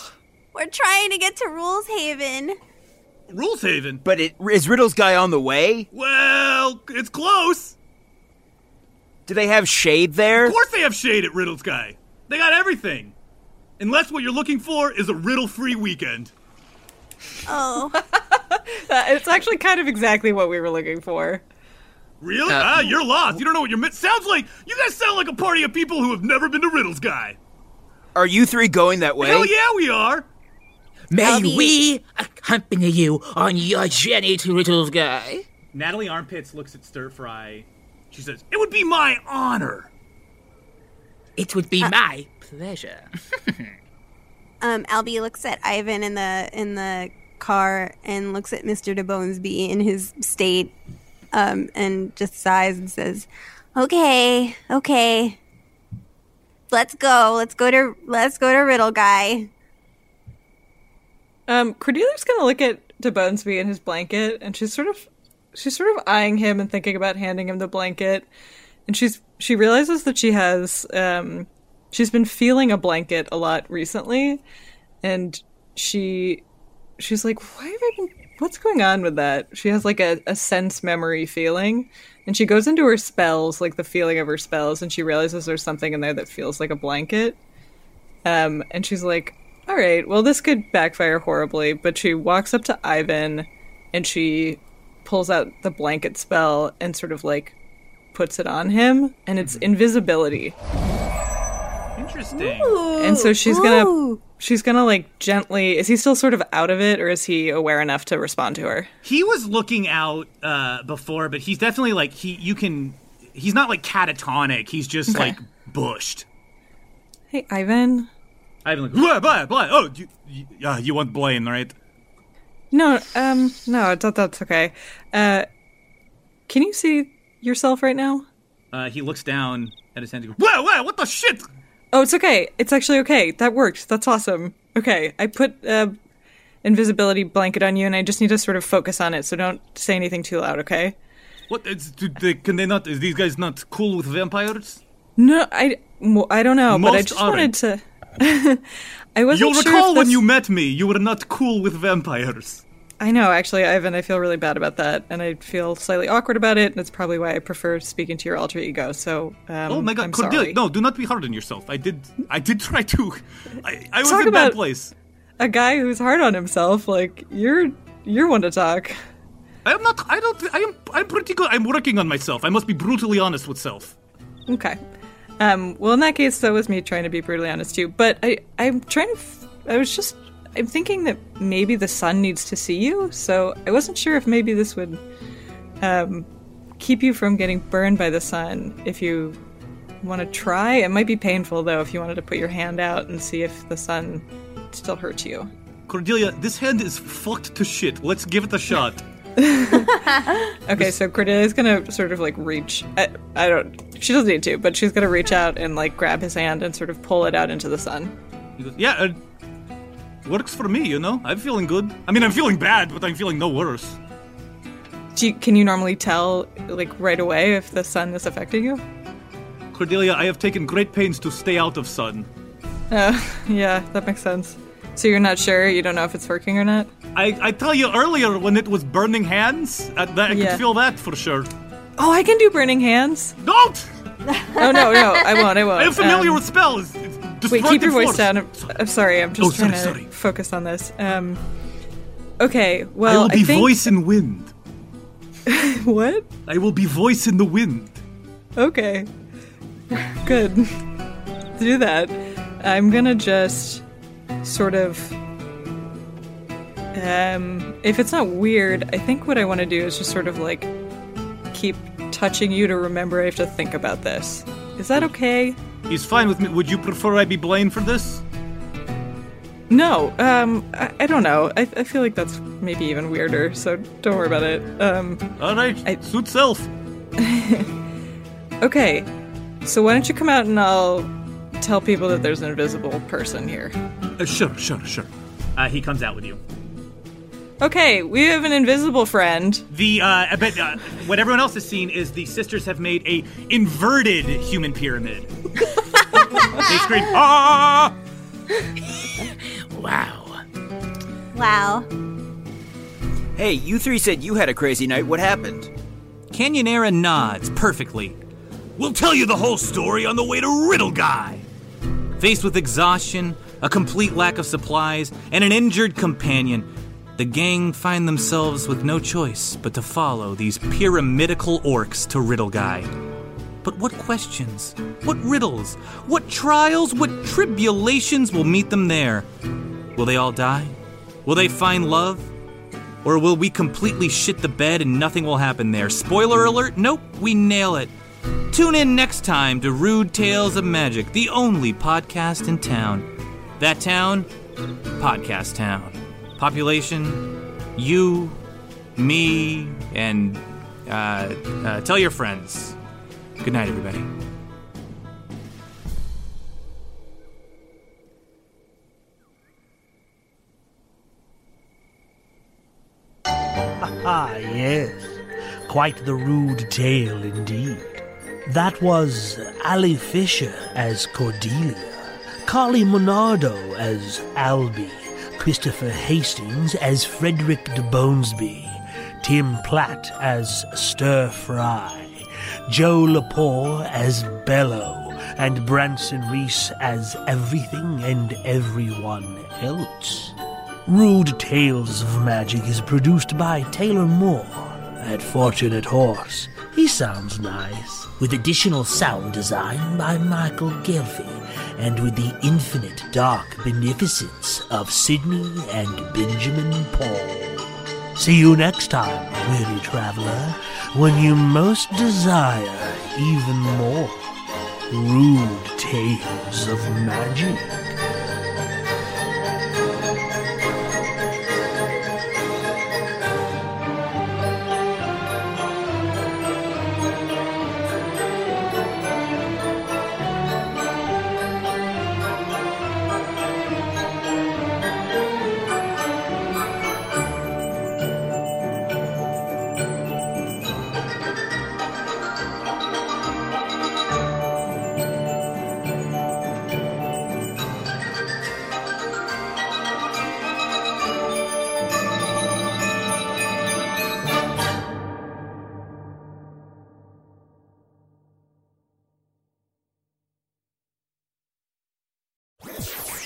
We're trying to get to Rules Haven. Rules Haven. But it, is Riddles Guy on the way? Well, it's close. Do they have shade there? Of course they have shade at Riddles Guy. They got everything. Unless what you're looking for is a riddle-free weekend. Oh. It's actually kind of exactly what we were looking for. Really? Uh, ah, you're lost. You don't know what you're mi- Sounds like you guys sound like a party of people who have never been to Riddles Guy. Are you three going that way? Hell yeah, we are. May Albie- we accompany you on your journey to Riddles Guy? Natalie Armpits looks at Stir Fry. She says, "It would be my honor." It would be my pleasure. Um, Albie looks at Ivan in the in the car and looks at Mr. DeBonesby in his state, um, and just sighs and says, "Okay, okay, let's go. Let's go to let's go to Riddle Guy." Um, Cordelia's gonna look at DeBonesby in his blanket, and she's sort of she's sort of eyeing him and thinking about handing him the blanket. And she's she realizes that she has um she's been feeling a blanket a lot recently, and she she's like, why have I been? What's going on with that? She has like a, a sense memory feeling, and she goes into her spells, like the feeling of her spells, and she realizes there's something in there that feels like a blanket. Um, and she's like, all right, well, this could backfire horribly. But she walks up to Ivan and she pulls out the blanket spell and sort of like puts it on him, and it's invisibility. Interesting. and so she's gonna she's gonna like gently. Is he still sort of out of it, or is he aware enough to respond to her? He was looking out uh, before, but he's definitely like he. You can. He's not like catatonic. He's just Okay. like bushed. Hey, Ivan. Ivan like blah blah blah. Oh, you, you, uh, you want Blaine, right? No, um, no, that, that's okay. Uh, can you see yourself right now? Uh, he looks down at his hand and goes, "Wow, wow, what the shit?" Oh, it's okay. It's actually okay. That worked. That's awesome. Okay, I put uh, invisibility blanket on you, and I just need to sort of focus on it. So don't say anything too loud, okay? What? Is, they, can they not? Is these guys not cool with vampires? No, I, I don't know, but I just aren't. wanted to. I wasn't You'll sure recall if when you met me, you were not cool with vampires. I know, actually, Ivan. I feel really bad about that, and I feel slightly awkward about it. And that's probably why I prefer speaking to your alter ego. So, um, oh my god, I'm Cordelia! sorry. No, do not be hard on yourself. I did. I did try to. I, I was in a bad place. A guy who's hard on himself, like you're, you're one to talk. I am not. I don't. I am. I'm pretty good. I'm working on myself. I must be brutally honest with self. Okay. Um, well, in that case, that was me trying to be brutally honest too. But I, I'm trying to. F- I was just. I'm thinking that maybe the sun needs to see you, so I wasn't sure if maybe this would um, keep you from getting burned by the sun. If you want to try, it might be painful though. If you wanted to put your hand out and see if the sun still hurts you. Cordelia, this hand is fucked to shit. Let's give it a shot. Okay, so Cordelia's gonna sort of like reach. I, I don't. She doesn't need to, but she's gonna reach out and like grab his hand and sort of pull it out into the sun. He goes, yeah, it works for me. You know, I'm feeling good. I mean, I'm feeling bad, but I'm feeling no worse. Do you, can you normally tell like right away if the sun is affecting you? Cordelia, I have taken great pains to stay out of sun. Oh, yeah, that makes sense. So you're not sure? You don't know if it's working or not? I, I tell you earlier when it was burning hands, uh, that I Yeah. could feel that for sure. Oh, I can do burning hands. Don't! Oh no, no, I won't. I won't. I am familiar Um, with spells. Wait, keep your voice force. down. I'm, I'm sorry. I'm just Oh, sorry, trying to sorry. focus on this. Um, okay. Well, I will be think... voice in wind. what? I will be voice in the wind. Okay. Good. Do that. I'm gonna just sort of. Um, if it's not weird, I think what I want to do is just sort of like keep touching you to remember I have to think about this. Is that okay? He's fine with me. Would you prefer I be Blaine for this? No, um, I, I don't know. I, I feel like that's maybe even weirder, so don't worry about it. Um, All right, suit self. okay, so why don't you come out and I'll tell people that there's an invisible person here. Uh, sure, sure, sure. Uh, he comes out with you. Okay, we have an invisible friend. The uh, I bet uh, what everyone else has seen is the sisters have made a inverted human pyramid. they scream, ah! Wow. Wow. Hey, you three said you had a crazy night. What happened? Canyonera nods perfectly. We'll tell you the whole story on the way to Riddle Guy. Faced with exhaustion, a complete lack of supplies, and an injured companion, the gang find themselves with no choice but to follow these pyramidical orcs to Riddle Guy. But what questions, what riddles, what trials, what tribulations will meet them there? Will they all die? Will they find love? Or will we completely shit the bed and nothing will happen there? Spoiler alert, nope, we nail it. Tune in next time to Rude Tales of Magic, the only podcast in town. That town, Podcast Town. Population, you, me, and uh, uh, tell your friends. Good night, everybody. Ah, yes. Quite the rude tale indeed. That was Ali Fisher as Cordelia, Carly Monardo as Albie, Christopher Hastings as Frederick DeBonesby, Tim Platt as Stir Fry, Joe Lepore as Bello, and Branson Reese as everything and everyone else. Rude Tales of Magic is produced by Taylor Moore at Fortunate Horse. He sounds nice. With additional sound design by Michaël Ghelfi, and with the infinite dark beneficence of Sydney and Benjamin Paul. See you next time, weary traveler, when you most desire even more rude tales of magic.